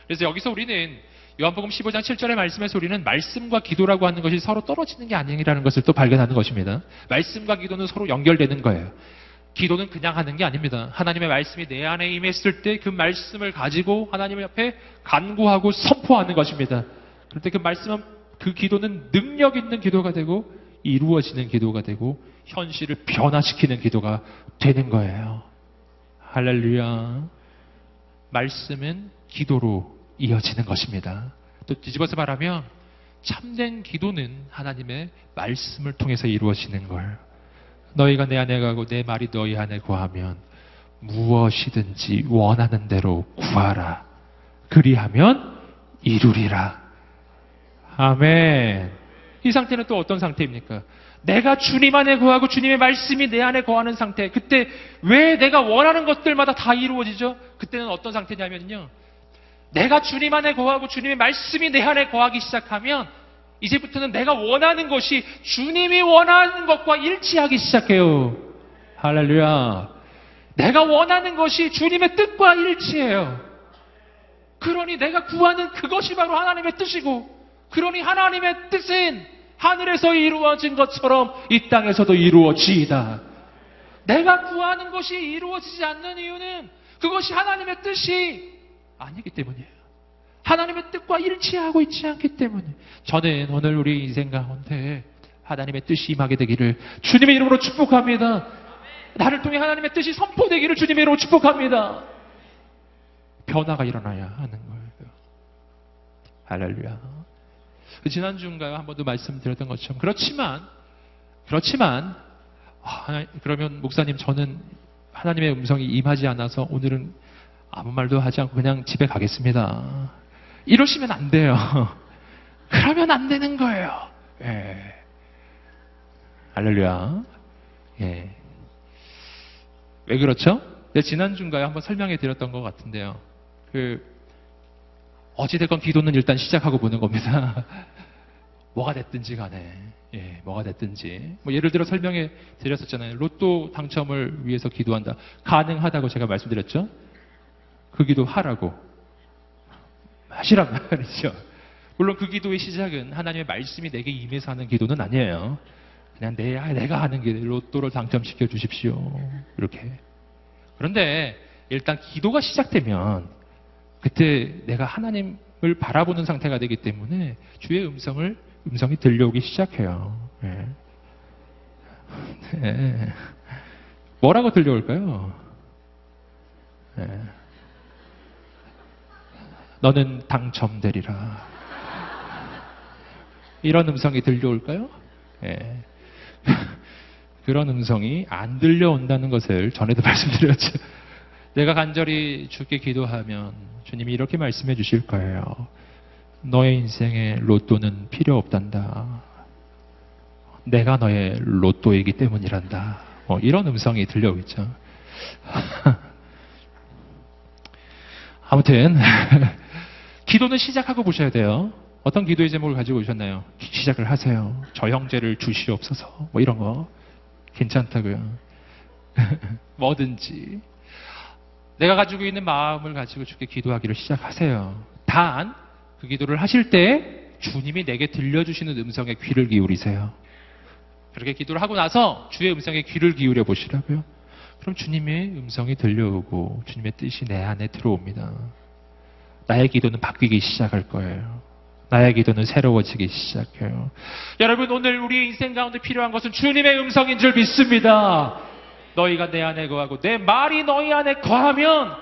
그래서 여기서 우리는 요한복음 15장 7절의 말씀에서 우리는 말씀과 기도라고 하는 것이 서로 떨어지는 게 아니라는 것을 또 발견하는 것입니다. 말씀과 기도는 서로 연결되는 거예요. 기도는 그냥 하는 게 아닙니다. 하나님의 말씀이 내 안에 임했을 때 그 말씀을 가지고 하나님 앞에 간구하고 선포하는 것입니다. 때그 말씀은 그 기도는 능력 있는 기도가 되고 이루어지는 기도가 되고 현실을 변화시키는 기도가 되는 거예요. 할렐루야. 말씀은 기도로 이어지는 것입니다. 또 뒤집어서 말하면 참된 기도는 하나님의 말씀을 통해서 이루어지는 걸. 너희가 내 안에 가고 내 말이 너희 안에 구하면 무엇이든지 원하는 대로 구하라. 그리하면 이루리라. 아멘. 이 상태는 또 어떤 상태입니까? 내가 주님 안에 구하고 주님의 말씀이 내 안에 거하는 상태. 그때 왜 내가 원하는 것들마다 다 이루어지죠? 그때는 어떤 상태냐면요. 내가 주님 안에 거하고 주님의 말씀이 내 안에 거하기 시작하면 이제부터는 내가 원하는 것이 주님이 원하는 것과 일치하기 시작해요. 할렐루야. 내가 원하는 것이 주님의 뜻과 일치해요. 그러니 내가 구하는 그것이 바로 하나님의 뜻이고, 그러니 하나님의 뜻은 하늘에서 이루어진 것처럼 이 땅에서도 이루어지이다. 내가 구하는 것이 이루어지지 않는 이유는 그것이 하나님의 뜻이 아니기 때문이에요. 하나님의 뜻과 일치하고 있지 않기 때문에 저는 오늘 우리 인생 가운데 하나님의 뜻이 임하게 되기를 주님의 이름으로 축복합니다. 나를 통해 하나님의 뜻이 선포되기를 주님의 이름으로 축복합니다. 변화가 일어나야 하는 거예요. 할렐루야. 지난주인가요? 한 번도 말씀드렸던 것처럼. 그렇지만, 그렇지만, 아, 그러면 목사님 저는 하나님의 음성이 임하지 않아서 오늘은 아무 말도 하지 않고 그냥 집에 가겠습니다. 이러시면 안 돼요. 그러면 안 되는 거예요. 예. 할렐루야. 예. 왜 그렇죠? 지난주인가요? 한번 설명해 드렸던 것 같은데요. 그, 어찌됐건 기도는 일단 시작하고 보는 겁니다. 뭐가 됐든지 간에, 예, 뭐가 됐든지. 뭐 예를 들어 설명해 드렸었잖아요. 로또 당첨을 위해서 기도한다. 가능하다고 제가 말씀드렸죠? 그 기도 하라고. 하시란 말이죠. 물론 그 기도의 시작은 하나님의 말씀이 내게 임해서 하는 기도는 아니에요. 그냥 내, 내가 하는 게 로또를 당첨시켜 주십시오. 이렇게. 그런데 일단 기도가 시작되면 그때 내가 하나님을 바라보는 상태가 되기 때문에 주의 음성을 음성이 들려오기 시작해요. 네. 네. 뭐라고 들려올까요? 네. 너는 당첨되리라. 이런 음성이 들려올까요? 예. 그런 음성이 안 들려온다는 것을 전에도 말씀드렸죠. 내가 간절히 주께 기도하면 주님이 이렇게 말씀해 주실 거예요. 너의 인생에 로또는 필요 없단다. 내가 너의 로또이기 때문이란다. 뭐 이런 음성이 들려오겠죠. 아무튼 기도는 시작하고 보셔야 돼요. 어떤 기도의 제목을 가지고 오셨나요? 시작을 하세요. 저 형제를 주시옵소서. 뭐 이런 거 괜찮다고요. 뭐든지 내가 가지고 있는 마음을 가지고 주께 기도하기를 시작하세요. 단 그 기도를 하실 때 주님이 내게 들려주시는 음성에 귀를 기울이세요. 그렇게 기도를 하고 나서 주의 음성에 귀를 기울여 보시라고요. 그럼 주님의 음성이 들려오고 주님의 뜻이 내 안에 들어옵니다. 나의 기도는 바뀌기 시작할 거예요. 나의 기도는 새로워지기 시작해요. 여러분, 오늘 우리 인생 가운데 필요한 것은 주님의 음성인 줄 믿습니다. 너희가 내 안에 거하고 내 말이 너희 안에 거하면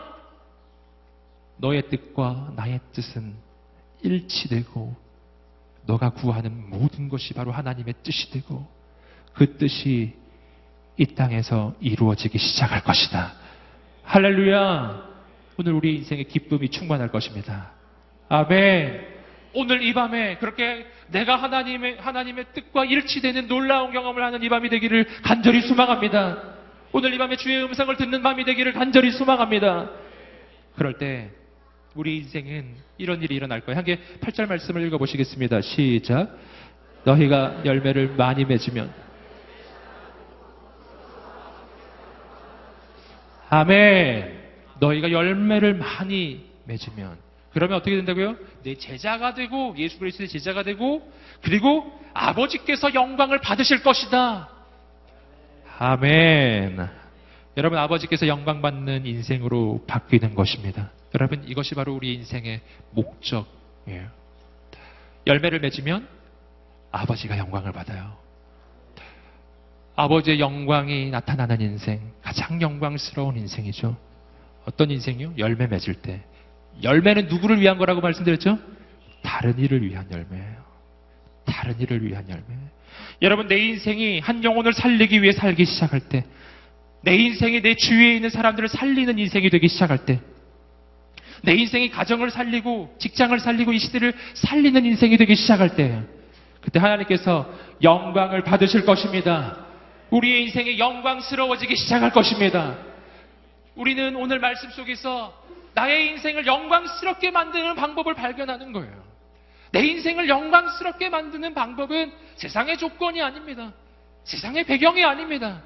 너의 뜻과 나의 뜻은 일치되고 너가 구하는 모든 것이 바로 하나님의 뜻이 되고 그 뜻이 이 땅에서 이루어지기 시작할 것이다. 할렐루야! 오늘 우리 인생의 기쁨이 충만할 것입니다. 아멘! 오늘 이 밤에 그렇게 내가 하나님의, 하나님의 뜻과 일치되는 놀라운 경험을 하는 이 밤이 되기를 간절히 소망합니다. 오늘 이 밤에 주의 음성을 듣는 밤이 되기를 간절히 소망합니다. 그럴 때 우리 인생은 이런 일이 일어날 거예요. 한개 8절 말씀을 읽어보시겠습니다. 시작. 너희가 열매를 많이 맺으면 아멘. 너희가 열매를 많이 맺으면 그러면 어떻게 된다고요? 내 제자가 되고 예수 그리스도의 제자가 되고 그리고 아버지께서 영광을 받으실 것이다. 아멘. 여러분 아버지께서 영광 받는 인생으로 바뀌는 것입니다. 여러분 이것이 바로 우리 인생의 목적이에요. 열매를 맺으면 아버지가 영광을 받아요. 아버지의 영광이 나타나는 인생, 가장 영광스러운 인생이죠. 어떤 인생이요? 열매 맺을 때. 열매는 누구를 위한 거라고 말씀드렸죠? 다른 일을 위한 열매예요. 다른 일을 위한 열매. 여러분, 내 인생이 한 영혼을 살리기 위해 살기 시작할 때, 내 인생이 내 주위에 있는 사람들을 살리는 인생이 되기 시작할 때, 내 인생이 가정을 살리고 직장을 살리고 이 시대를 살리는 인생이 되기 시작할 때, 그때 하나님께서 영광을 받으실 것입니다. 우리의 인생이 영광스러워지기 시작할 것입니다. 우리는 오늘 말씀 속에서 나의 인생을 영광스럽게 만드는 방법을 발견하는 거예요. 내 인생을 영광스럽게 만드는 방법은 세상의 조건이 아닙니다. 세상의 배경이 아닙니다.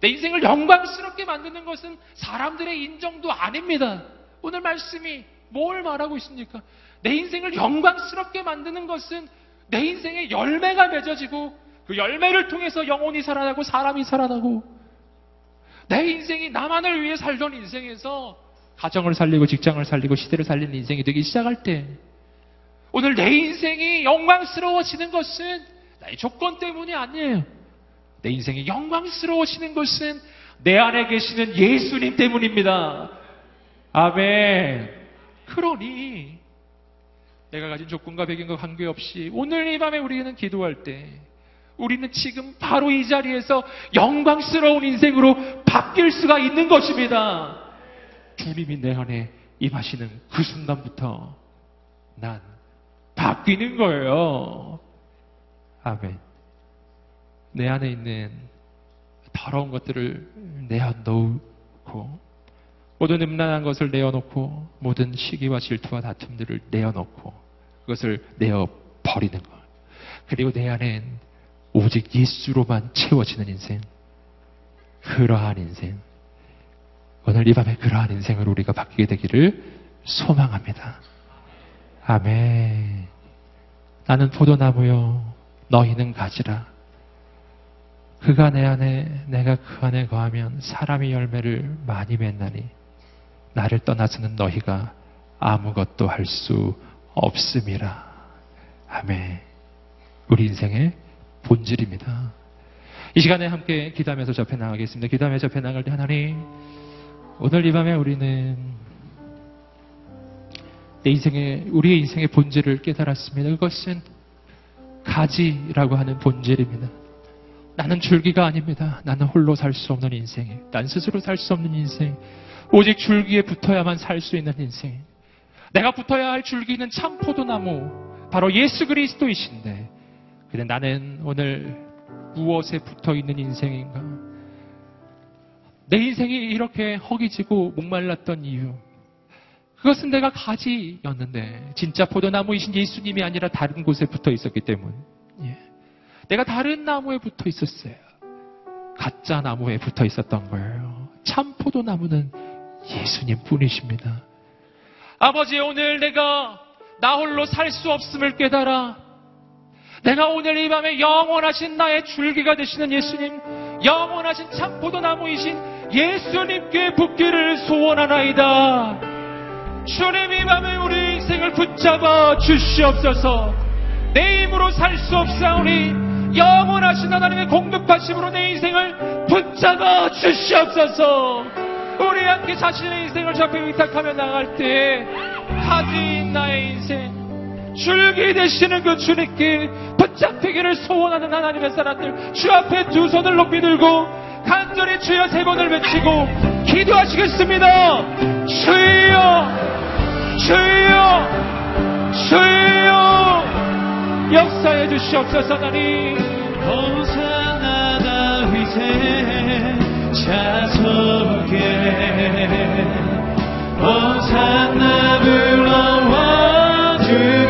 내 인생을 영광스럽게 만드는 것은 사람들의 인정도 아닙니다. 오늘 말씀이 뭘 말하고 있습니까? 내 인생을 영광스럽게 만드는 것은 내 인생의 열매가 맺어지고 그 열매를 통해서 영혼이 살아나고 사람이 살아나고 내 인생이 나만을 위해 살던 인생에서 가정을 살리고 직장을 살리고 시대를 살리는 인생이 되기 시작할 때 오늘 내 인생이 영광스러워지는 것은 나의 조건 때문이 아니에요. 내 인생이 영광스러워지는 것은 내 안에 계시는 예수님 때문입니다. 아멘. 그러니 내가 가진 조건과 배경과 관계없이 오늘 이 밤에 우리는 기도할 때 우리는 지금 바로 이 자리에서 영광스러운 인생으로 바뀔 수가 있는 것입니다. 주님이 내 안에 임하시는 그 순간부터 난 바뀌는 거예요. 아멘. 내 안에 있는 더러운 것들을 내어놓고 모든 음란한 것을 내어놓고 모든 시기와 질투와 다툼들을 내어놓고 그것을 내어버리는 것. 그리고 내 안엔 오직 예수로만 채워지는 인생. 그러한 인생. 오늘 이 밤에 그러한 인생으로 우리가 바뀌게 되기를 소망합니다. 아멘. 나는 포도나무요. 너희는 가지라. 그가 내 안에, 내가 그 안에 거하면 사람이 열매를 많이 맺나니 나를 떠나서는 너희가 아무것도 할 수 없음이라. 아멘. 우리 인생의 본질입니다. 이 시간에 함께 기도하면서 접해 나가겠습니다. 기도하며 접해 나갈 때 하나님, 오늘 이 밤에 우리는 내 인생의, 우리의 인생의 본질을 깨달았습니다. 그것은 가지라고 하는 본질입니다. 나는 줄기가 아닙니다. 나는 홀로 살 수 없는 인생. 난 스스로 살 수 없는 인생. 오직 줄기에 붙어야만 살 수 있는 인생. 내가 붙어야 할 줄기는 참 포도나무. 바로 예수 그리스도이신데. 근데 나는 오늘 무엇에 붙어 있는 인생인가? 내 인생이 이렇게 허기지고 목말랐던 이유. 그것은 내가 가지였는데 진짜 포도나무이신 예수님이 아니라 다른 곳에 붙어 있었기 때문. 예. 내가 다른 나무에 붙어 있었어요. 가짜 나무에 붙어 있었던 거예요. 참 포도나무는 예수님 뿐이십니다. 아버지 오늘 내가 나 홀로 살 수 없음을 깨달아 내가 오늘 이 밤에 영원하신 나의 줄기가 되시는 예수님 영원하신 참 포도나무이신 예수님께 붙기를 소원하나이다. 주님 이 밤에 우리 인생을 붙잡아 주시옵소서. 내 힘으로 살 수 없사오니 영원하신 하나님의 공급하심으로 내 인생을 붙잡아 주시옵소서. 우리 함께 자신의 인생을 잡혀 위탁하며 나갈 때 가진 나의 인생 줄기 되시는 그 주님께 붙잡히기를 소원하는 하나님의 사람들 주 앞에 두 손을 높이 들고 간절히 주여 세 번을 외치고 기도하시겠습니다. 주여 주여 주여 역사해 주시옵소서 하나님.
호산나 다윗의 자석에 호산나 불러와 주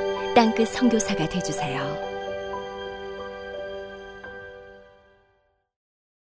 땅끝 선교사가 되주세요.